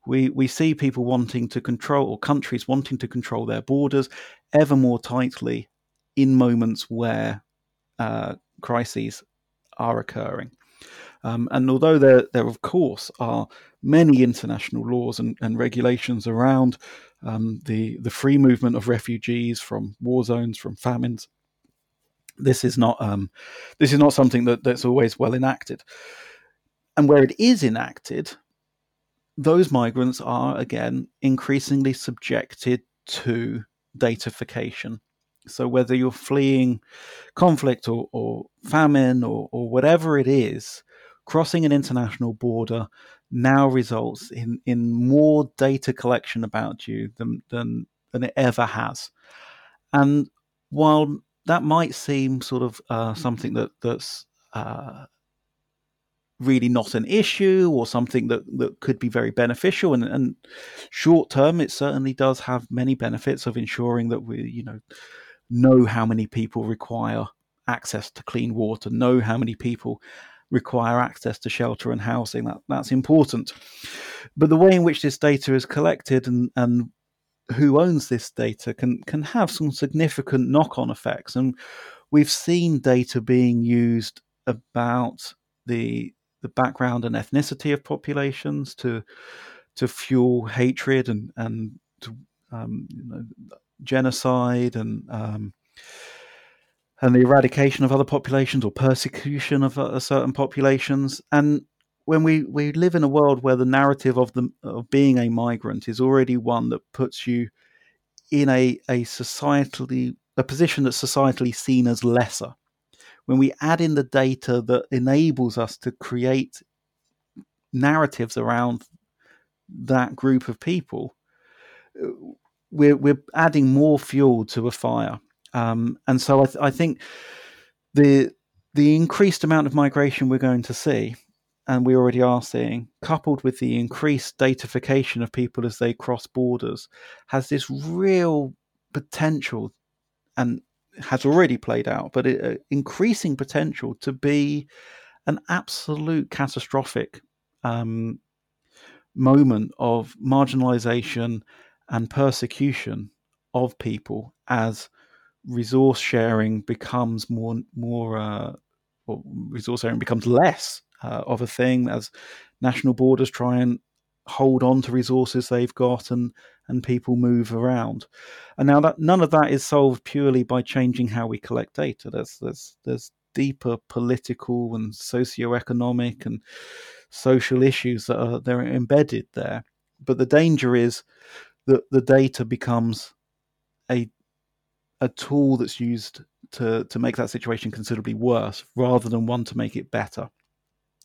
We, we see people wanting to control, or countries wanting to control their borders ever more tightly in moments where uh, crises are occurring. Um, and although there, there, of course, are many international laws and, and regulations around um, the, the free movement of refugees from war zones, from famines, this is not um, this is not something that, that's always well enacted. And where it is enacted, those migrants are again increasingly subjected to datafication. So whether you're fleeing conflict or, or famine or, or whatever it is, crossing an international border now results in, in more data collection about you than, than, than it ever has. And while that might seem sort of uh, something that that's uh, really not an issue or something that, that could be very beneficial. And, and short term it certainly does have many benefits of ensuring that we you know know how many people require access to clean water know how many people require access to shelter and housing. That that's important. But the way in which this data is collected and and who owns this data can can have some significant knock-on effects. And we've seen data being used about the the background and ethnicity of populations to to fuel hatred and and to um, you know, genocide and um, and the eradication of other populations or persecution of uh, certain populations. And when we, we live in a world where the narrative of the of being a migrant is already one that puts you in a a societally a position that's societally seen as lesser, when we add in the data that enables us to create narratives around that group of people, we're we're adding more fuel to a fire. Um, and so I, th- I think the the increased amount of migration we're going to see and we already are seeing, coupled with the increased datafication of people as they cross borders, has this real potential and has already played out, but it, uh, increasing potential to be an absolute catastrophic um, moment of marginalization and persecution of people as resource sharing becomes more more uh, resource sharing becomes less uh, of a thing as national borders try and hold on to resources they've got and and people move around. And now that none of that is solved purely by changing how we collect data. There's there's there's deeper political and socio-economic and social issues that are they're embedded there. But the danger is that the data becomes a a tool that's used to to make that situation considerably worse rather than one to make it better.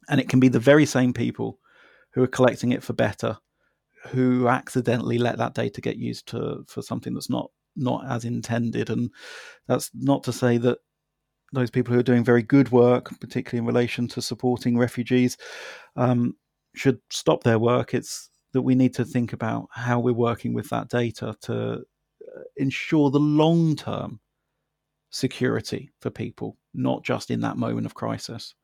And it can be the very same people who are collecting it for better who accidentally let that data get used to for something that's not not as intended. And that's not to say that those people who are doing very good work particularly in relation to supporting refugees um, should stop their work. It's that we need to think about how we're working with that data to uh, ensure the long term security for people not just in that moment of crisis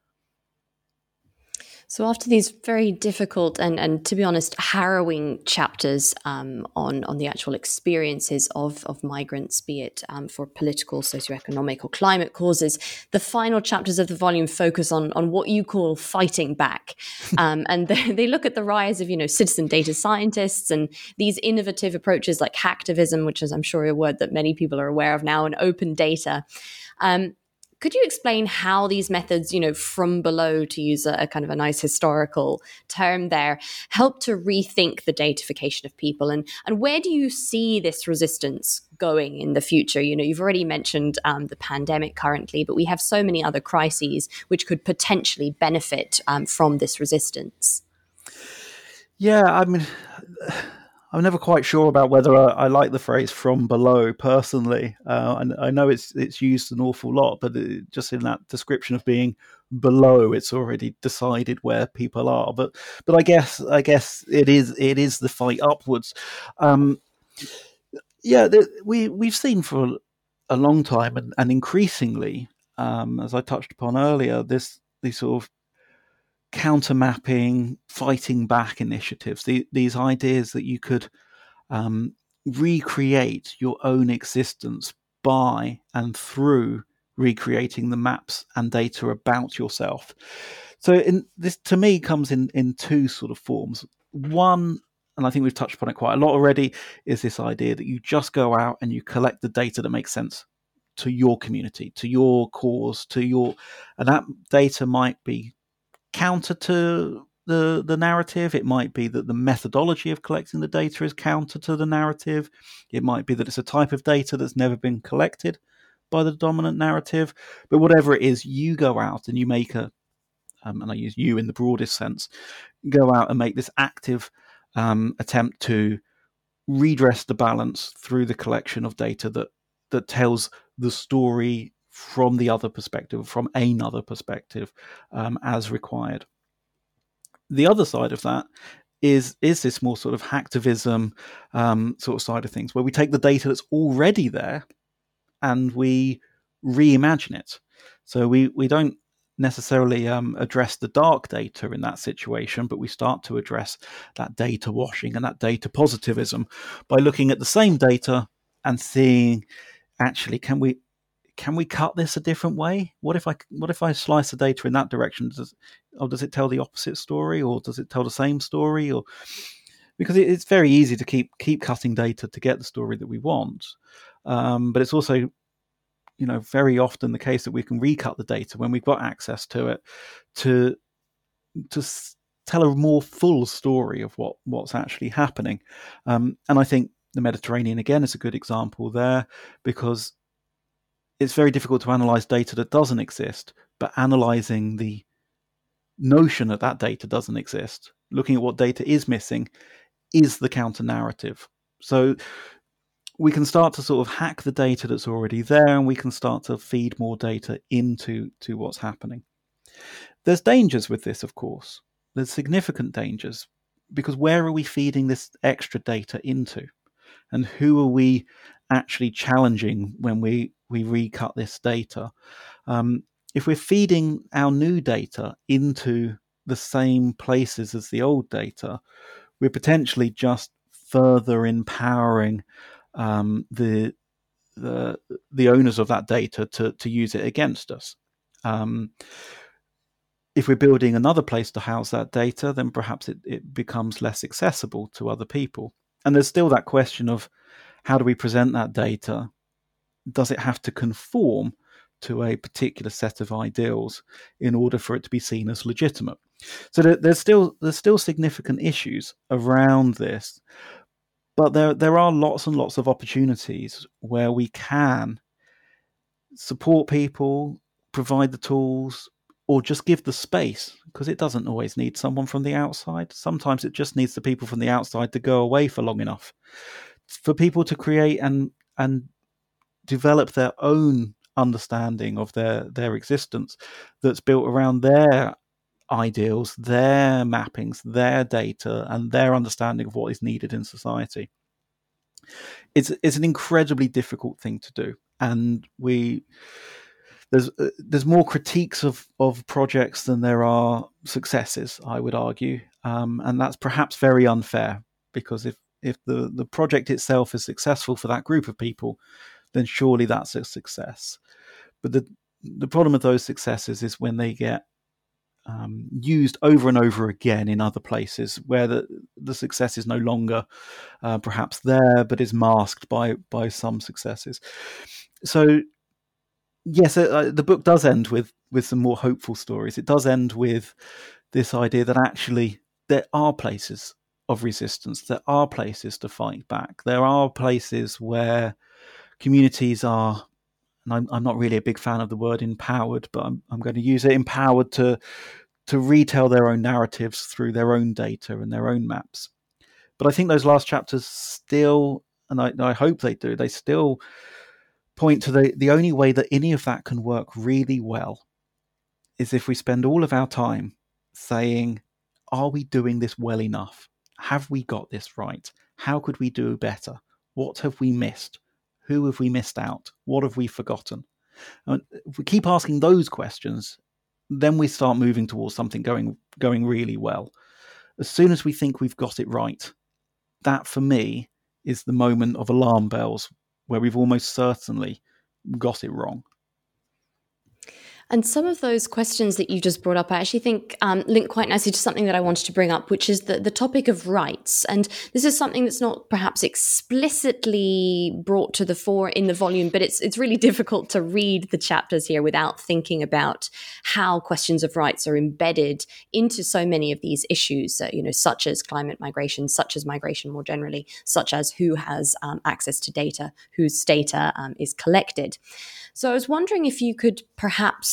so after these very difficult and, and to be honest, harrowing chapters um, on on the actual experiences of of migrants, be it um, for political, socioeconomic, or climate causes, the final chapters of the volume focus on on what you call fighting back, um, and they, they, look at the rise of you know citizen data scientists and these innovative approaches like hacktivism, which is I'm sure a word that many people are aware of now, and open data. Um, could you explain how these methods, you know, from below, to use a, a, kind of a nice historical term there, help to rethink the datification of people? And, and where do you see this resistance going in the future? You know, you've already mentioned um, the pandemic currently, but we have so many other crises which could potentially benefit um, from this resistance. Yeah, I mean. I'm never quite sure about whether I, I like the phrase "from below" personally, uh, and I know it's it's used an awful lot, but it, just in that description of being below, it's already decided where people are. But but I guess I guess it is it is the fight upwards. Um, yeah, the, we we've seen for a long time, and, and increasingly, um, as I touched upon earlier, this these sort of counter mapping, fighting back initiatives, the, these ideas that you could um, recreate your own existence by and through recreating the maps and data about yourself. So in this to me comes in in two sort of forms. One and I think we've touched upon it quite a lot already is this idea that you just go out and you collect the data that makes sense to your community, to your cause, to your and that data might be counter to the the narrative. It might be that the methodology of collecting the data is counter to the narrative. It might be that it's a type of data that's never been collected by the dominant narrative. But whatever it is, you go out and you make a, um, and I use you in the broadest sense, go out and make this active um, attempt to redress the balance through the collection of data that that tells the story from the other perspective, from another perspective, um, as required. The other side of that is is this more sort of hacktivism um, sort of side of things, where we take the data that's already there and we reimagine it. So we we don't necessarily um, address the dark data in that situation, but we start to address that data washing and that data positivism by looking at the same data and seeing actually can we can we cut this a different way? What if I what if I slice the data in that direction? Does or does it tell the opposite story, or does it tell the same story, or because it's very easy to keep keep cutting data to get the story that we want, um, but it's also you know very often the case that we can recut the data when we've got access to it to to tell a more full story of what what's actually happening, um, and I think the Mediterranean again is a good example there because it's very difficult to analyze data that doesn't exist, but analyzing the notion that that data doesn't exist, looking at what data is missing, is the counter narrative. So we can start to sort of hack the data that's already there and we can start to feed more data into to what's happening. There's dangers with this, of course. There's significant dangers because where are we feeding this extra data into? And who are we actually challenging when we we recut this data. Um, if we're feeding our new data into the same places as the old data, we're potentially just further empowering um, the the the owners of that data to to use it against us. Um, if we're building another place to house that data, then perhaps it, it becomes less accessible to other people. And there's still that question of how do we present that data? Does it have to conform to a particular set of ideals in order for it to be seen as legitimate? So there's still there's still significant issues around this, but there there are lots and lots of opportunities where we can support people, provide the tools, or just give the space because it doesn't always need someone from the outside. Sometimes it just needs the people from the outside to go away for long enough for people to create and and develop their own understanding of their their existence that's built around their ideals, their mappings, their data, and their understanding of what is needed in society. It's it's an incredibly difficult thing to do, and we there's uh, there's more critiques of of projects than there are successes. I would argue, um, and that's perhaps very unfair because if if the the project itself is successful for that group of people, then surely that's a success. But the the problem with those successes is when they get um, used over and over again in other places where the the success is no longer uh, perhaps there, but is masked by by some successes. So yes, uh, uh, the book does end with with some more hopeful stories. It does end with this idea that actually there are places of resistance. There are places to fight back. There are places where communities are, and I'm, I'm not really a big fan of the word empowered, but I'm, I'm going to use it empowered to to retell their own narratives through their own data and their own maps. But I think those last chapters still, and I, I hope they do, they still point to the, the only way that any of that can work really well is if we spend all of our time saying, Are we doing this well enough? Have we got this right? How could we do better? What have we missed? Who have we missed out? What have we forgotten? And if we keep asking those questions, then we start moving towards something going going really well. As soon as we think we've got it right, that for me is the moment of alarm bells where we've almost certainly got it wrong. And some of those questions that you just brought up, I actually think um, link quite nicely to something that I wanted to bring up, which is the, the topic of rights. And this is something that's not perhaps explicitly brought to the fore in the volume, but it's it's really difficult to read the chapters here without thinking about how questions of rights are embedded into so many of these issues. Uh, you know, such as climate migration, such as migration more generally, such as who has um, access to data, whose data um, is collected. So I was wondering if you could perhaps,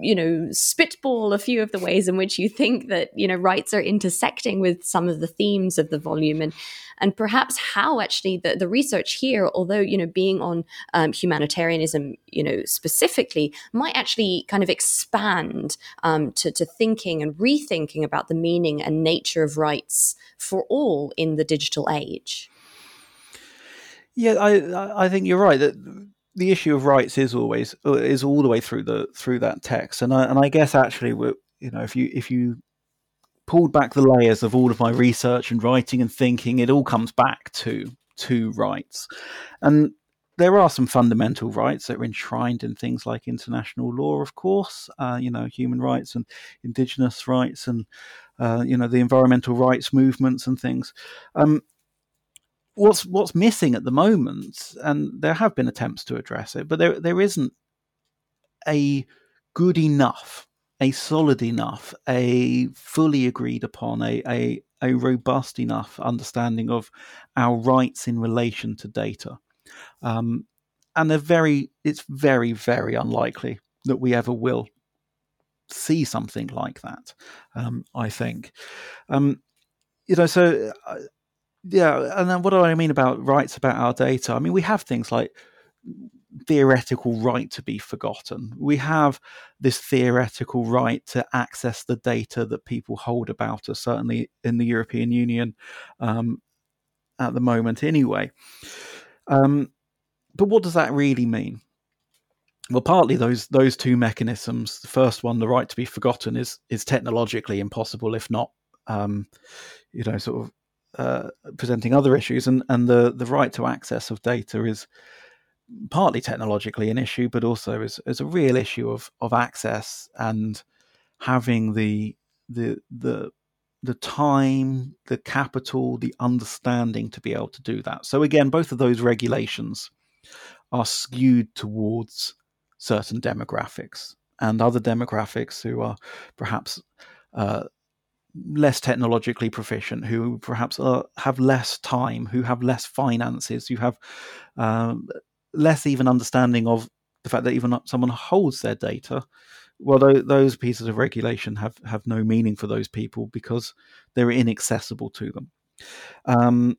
you know, spitball a few of the ways in which you think that, you know, rights are intersecting with some of the themes of the volume and and perhaps how actually the, the research here, although, you know, being on um, humanitarianism, you know, specifically, might actually kind of expand um, to, to thinking and rethinking about the meaning and nature of rights for all in the digital age. Yeah, I I think you're right that the issue of rights is always uh, is all the way through the through that text, and I and I guess actually, you know, if you if you pulled back the layers of all of my research and writing and thinking, it all comes back to to rights, and there are some fundamental rights that are enshrined in things like international law, of course, uh, you know, human rights and indigenous rights, and uh, you know the environmental rights movements and things. Um, what's what's missing at the moment, and there have been attempts to address it, but there there isn't a good enough, a solid enough, a fully agreed upon, a a, a robust enough understanding of our rights in relation to data. Um, and they're very it's very, very unlikely that we ever will see something like that. Um, I think. Um, you know, so uh, yeah, and then what do I mean about rights about our data? I mean, we have things like theoretical right to be forgotten. We have this theoretical right to access the data that people hold about us, certainly in the European Union um, at the moment, anyway. Um, but what does that really mean? well, partly those those two mechanisms. The first one, the right to be forgotten, is is technologically impossible, if not, um, you know, sort of uh, presenting other issues, and and the the right to access of data is partly technologically an issue, but also is is a real issue of of access and having the the the the time, the capital, the understanding to be able to do that. So again, both of those regulations are skewed towards certain demographics and other demographics who are perhaps uh, less technologically proficient, who perhaps uh, have less time, who have less finances, who have um, less even understanding of the fact that even someone holds their data. Well, those pieces of regulation have, have no meaning for those people because they're inaccessible to them. Um,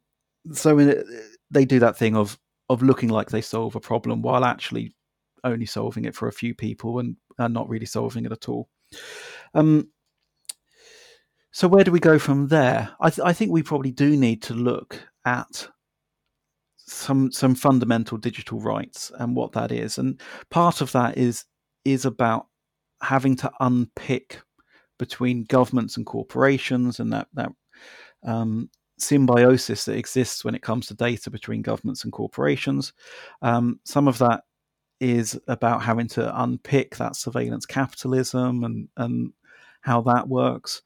so in, they do that thing of of looking like they solve a problem while actually only solving it for a few people and, and not really solving it at all. Um, so where do we go from there? I, th- I think we probably do need to look at some some fundamental digital rights and what that is, and part of that is is about having to unpick between governments and corporations and that that um, symbiosis that exists when it comes to data between governments and corporations. Um, some of that is about having to unpick that surveillance capitalism and and how that works.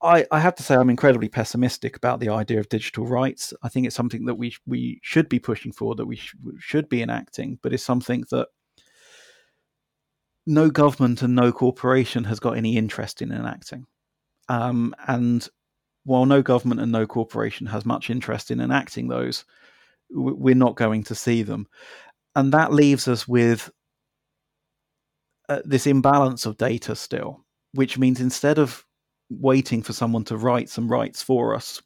I, I have to say I'm incredibly pessimistic about the idea of digital rights. I think it's something that we we should be pushing for, that we sh- should be enacting, but it's something that no government and no corporation has got any interest in enacting. Um, and while no government and no corporation has much interest in enacting those, we're not going to see them and that leaves us with uh, this imbalance of data still, which means instead of waiting for someone to write some rights for us,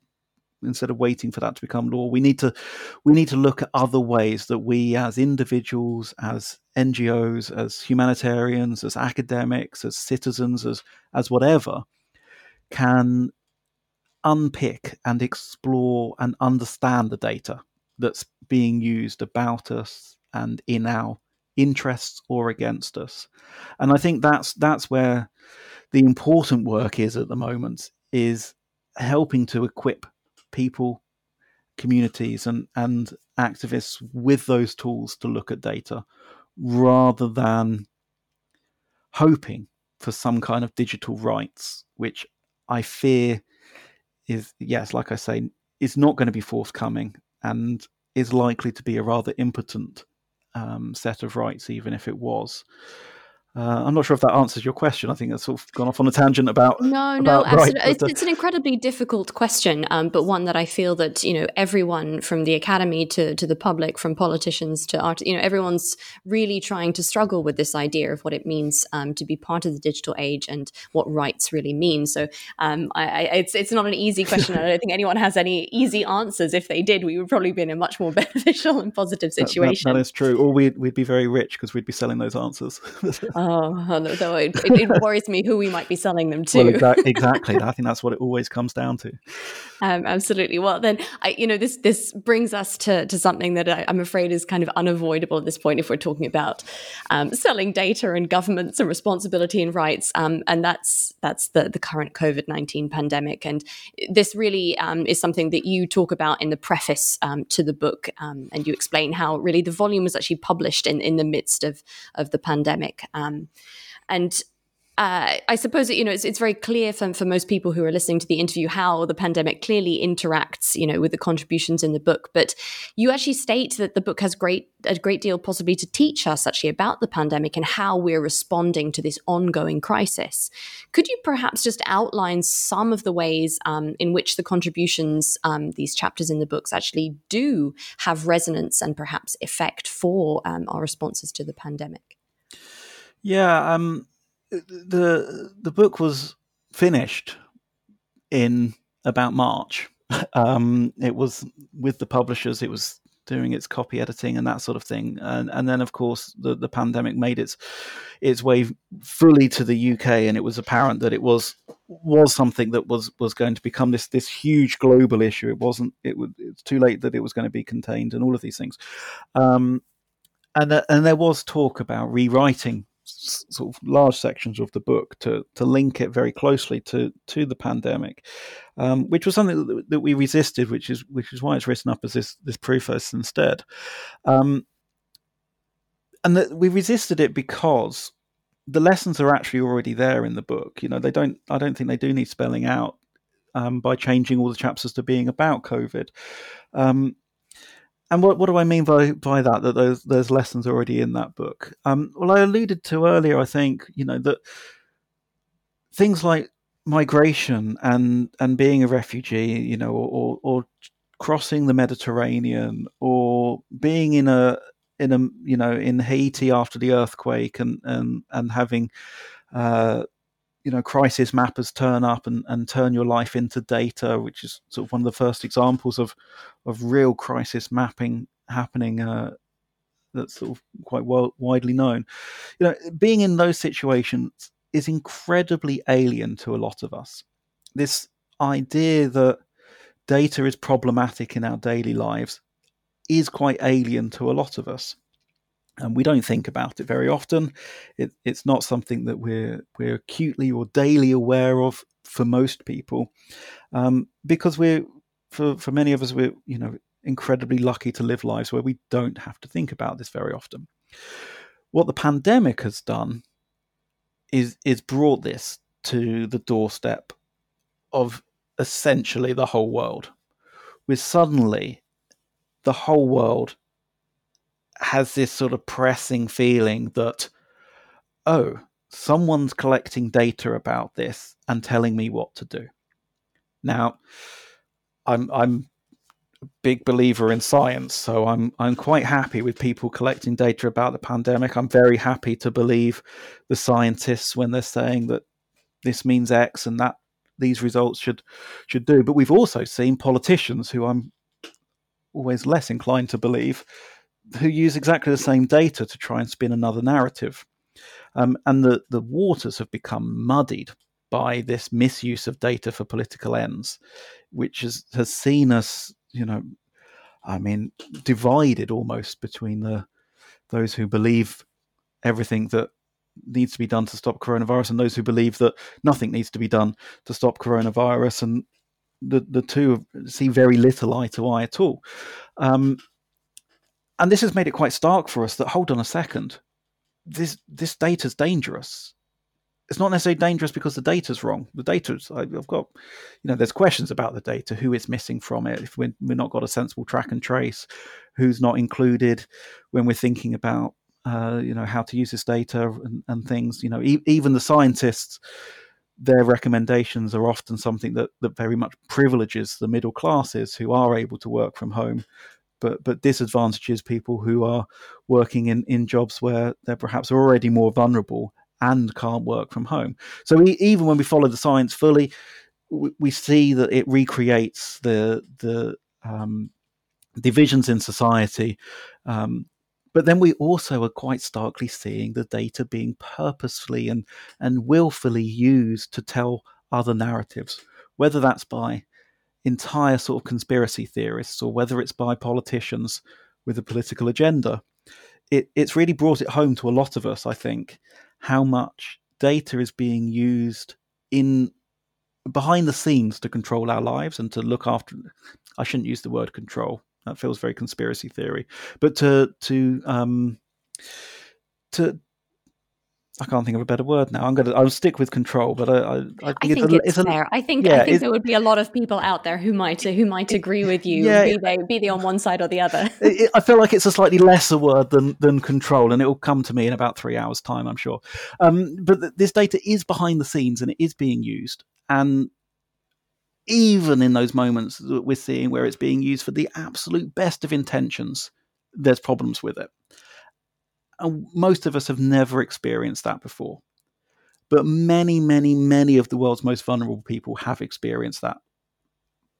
instead of waiting for that to become law, we need to we need to look at other ways that we, as individuals, as NGOs, as humanitarians, as academics, as citizens, as as whatever, can unpick and explore and understand the data that's being used about us and in our interests or against us. And I think that's that's where the important work is at the moment is helping to equip people, communities and, and activists with those tools to look at data rather than hoping for some kind of digital rights, which I fear is yes, like I say, is not going to be forthcoming and is likely to be a rather impotent um, set of rights, even if it was. Uh, I'm not sure if that answers your question. I think that's sort of gone off on a tangent about no, about no, absolutely. Right, it's, it's, an incredibly difficult question, um, but one that I feel that you know everyone from the academy to to the public, from politicians to art, you know, everyone's really trying to struggle with this idea of what it means um, to be part of the digital age and what rights really mean. So, um, I, I, it's it's not an easy question. I don't think anyone has any easy answers. If they did, we would probably be in a much more beneficial and positive situation. that, that is true. Or we'd we'd be very rich because we'd be selling those answers. Oh, no, it, it, it, worries me who we might be selling them to. Well, exa- exactly. I think that's what it always comes down to. Um, absolutely. Well, then, I, you know, this this brings us to to something that I, am afraid is kind of unavoidable at this point if we're talking about um, selling data and governments and responsibility and rights, um, and that's that's the the current COVID nineteen pandemic. And this really um, is something that you talk about in the preface um, to the book, um, and you explain how really the volume was actually published in in the midst of of the pandemic. Um, and uh, I suppose you know it's, it's very clear for, for most people who are listening to the interview how the pandemic clearly interacts, you know, with the contributions in the book. But you actually state that the book has great a great deal possibly to teach us actually about the pandemic and how we're responding to this ongoing crisis. Could you perhaps just outline some of the ways um, in which the contributions, um, these chapters in the books, actually do have resonance and perhaps effect for um, our responses to the pandemic? Yeah, um, the the book was finished in about March. Um, it was with the publishers. It was doing its copy editing and that sort of thing, and and then of course the the pandemic made its its way fully to the UK, and it was apparent that it was was something that was was going to become this this huge global issue. It wasn't. It was it's too late that it was going to be contained, and all of these things. Um, and and there was talk about rewriting sort of large sections of the book to to link it very closely to to the pandemic, um, which was something that, that, we resisted, which is which is why it's written up as this this preface instead, um, and that we resisted it because the lessons are actually already there in the book. You know, they don't. I don't think they do need spelling out um, by changing all the chapters to being about COVID. Um, and what, what do I mean by, by that? That there's there's lessons already in that book. Um, well, I alluded to earlier. I think you know that things like migration and and being a refugee, you know, or, or crossing the Mediterranean, or being in a in a you know in Haiti after the earthquake, and and and having uh, you know crisis mappers turn up and, and turn your life into data which is sort of one of the first examples of of real crisis mapping happening uh, that's sort of quite well widely known. You know being in those situations is incredibly alien to a lot of us. This idea that data is problematic in our daily lives is quite alien to a lot of us and we don't think about it very often. It, it's not something that we're we're acutely or daily aware of for most people, um, because we're for for many of us we're you know incredibly lucky to live lives where we don't have to think about this very often. What the pandemic has done is is brought this to the doorstep of essentially the whole world. With suddenly the whole world has this sort of pressing feeling that, oh, someone's collecting data about this and telling me what to do. Now, I'm I'm a big believer in science, so I'm I'm quite happy with people collecting data about the pandemic. I'm very happy to believe the scientists when they're saying that this means X and that these results should should do. But we've also seen politicians who I'm always less inclined to believe who use exactly the same data to try and spin another narrative. Um, and the, the waters have become muddied by this misuse of data for political ends, which has, has seen us, you know, I mean, divided almost between the those who believe everything that needs to be done to stop coronavirus and those who believe that nothing needs to be done to stop coronavirus and the the two see very little eye to eye at all um, and this has made it quite stark for us that hold on a second, this this data's dangerous. It's not necessarily dangerous because the data's wrong. The data's I've got, you know, there's questions about the data, who is missing from it, if we're, we're not got a sensible track and trace, who's not included when we're thinking about, uh, you know, how to use this data and, and things. You know, e- even the scientists their recommendations are often something that, that very much privileges the middle classes who are able to work from home but but disadvantages people who are working in in jobs where they're perhaps already more vulnerable and can't work from home. So we, even when we follow the science fully, we, we see that it recreates the the um, divisions in society. Um, but then we also are quite starkly seeing the data being purposefully and and willfully used to tell other narratives, whether that's by entire sort of conspiracy theorists or whether it's by politicians with a political agenda. It, it's really brought it home to a lot of us, I think, how much data is being used in behind the scenes to control our lives and to look after. I shouldn't use the word control. That feels very conspiracy theory, but to to um, to I can't think of a better word now. I'm gonna I'll stick with control, but I I, I think, I think it's, it's, it's fair. I think yeah, I think there would be a lot of people out there who might who might agree with you, yeah, be they be they on one side or the other. It, I feel like it's a slightly lesser word than than control, and it will come to me in about three hours' time, I'm sure. Um, but th- this data is behind the scenes and it is being used, and even in those moments that we're seeing where it's being used for the absolute best of intentions, there's problems with it. And most of us have never experienced that before. But many, many, many of the world's most vulnerable people have experienced that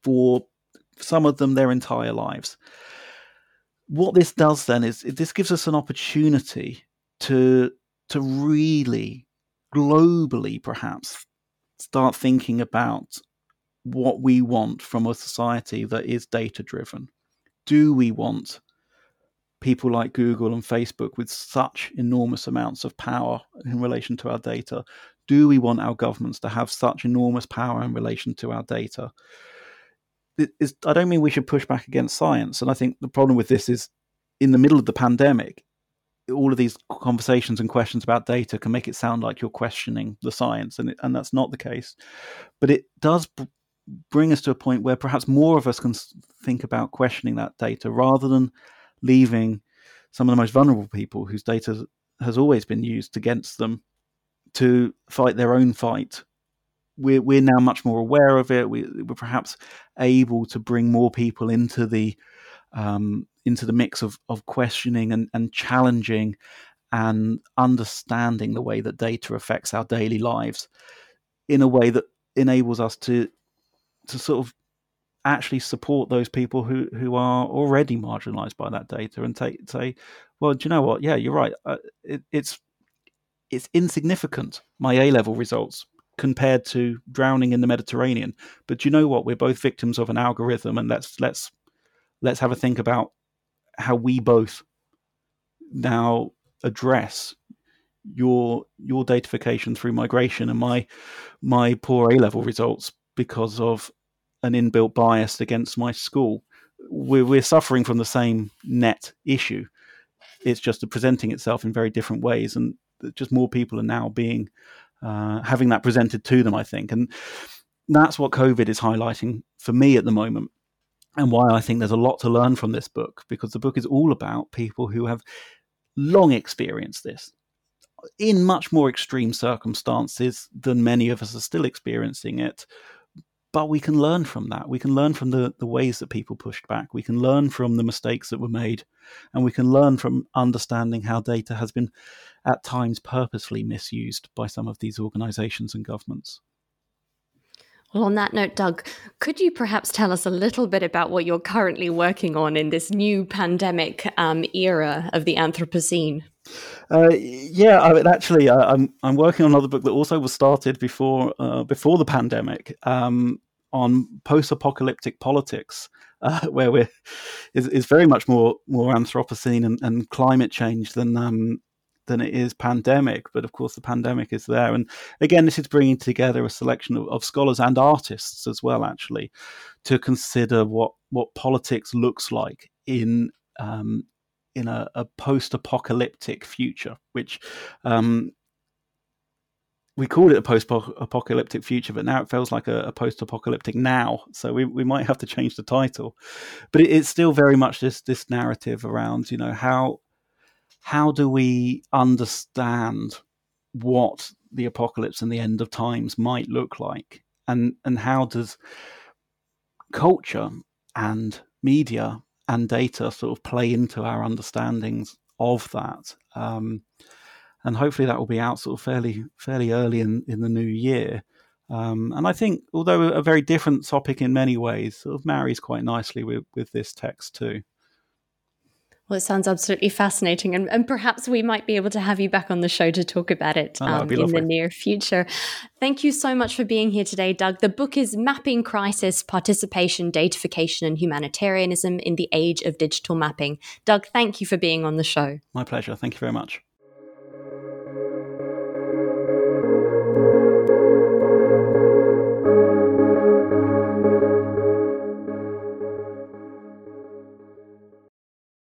for some of them their entire lives. What this does then is this gives us an opportunity to to really globally perhaps start thinking about what we want from a society that is data driven. Do we want people like Google and Facebook with such enormous amounts of power in relation to our data? Do we want our governments to have such enormous power in relation to our data? I don't mean we should push back against science. And I think the problem with this is in the middle of the pandemic, all of these conversations and questions about data can make it sound like you're questioning the science, and, it, and that's not the case. But it does bring us to a point where perhaps more of us can think about questioning that data rather than leaving some of the most vulnerable people whose data has always been used against them to fight their own fight. We're, we're now much more aware of it. We, are perhaps able to bring more people into the um, into the mix of, of questioning and, and challenging and understanding the way that data affects our daily lives in a way that enables us to to sort of actually support those people who who are already marginalized by that data and take say well do you know what? Yeah you're right. Uh, it, it's it's insignificant my a level results compared to drowning in the mediterranean. But do you know what? We're both victims of an algorithm and let's let's let's have a think about how we both now address your your datafication through migration and my my poor a level results because of an inbuilt bias against my school. We're, we're suffering from the same net issue. It's just presenting itself in very different ways, and just more people are now being uh, having that presented to them. I think, and that's what COVID is highlighting for me at the moment, and why I think there's a lot to learn from this book because the book is all about people who have long experienced this in much more extreme circumstances than many of us are still experiencing it but we can learn from that. We can learn from the, the ways that people pushed back. We can learn from the mistakes that were made. And we can learn from understanding how data has been at times purposely misused by some of these organizations and governments. Well, on that note, Doug, could you perhaps tell us a little bit about what you're currently working on in this new pandemic um, era of the Anthropocene? Uh, yeah, I mean, actually, I, am I'm, I'm working on another book that also was started before uh, before the pandemic um, on post-apocalyptic politics, uh, where we're is, is very much more more Anthropocene and, and climate change than um, than it is pandemic. But of course, the pandemic is there, and again, this is bringing together a selection of, of scholars and artists as well, actually, to consider what what politics looks like in um, in a, a post-apocalyptic future, which um, we called it a post-apocalyptic future, but now it feels like a, a post-apocalyptic now. So we, we might have to change the title, but it, it's still very much this this narrative around you know how how do we understand what the apocalypse and the end of times might look like, and and how does culture and media and data sort of play into our understandings of that. Um, and hopefully that will be out sort of fairly fairly early in, in the new year. Um, and I think, although a very different topic in many ways, sort of marries quite nicely with, with this text too. Well, it sounds absolutely fascinating, and, and perhaps we might be able to have you back on the show to talk about it oh, um, in the near future. Thank you so much for being here today, Doug. The book is Mapping Crisis, Participation, Datafication, and Humanitarianism in the Age of Digital Mapping. Doug, thank you for being on the show. My pleasure. Thank you very much.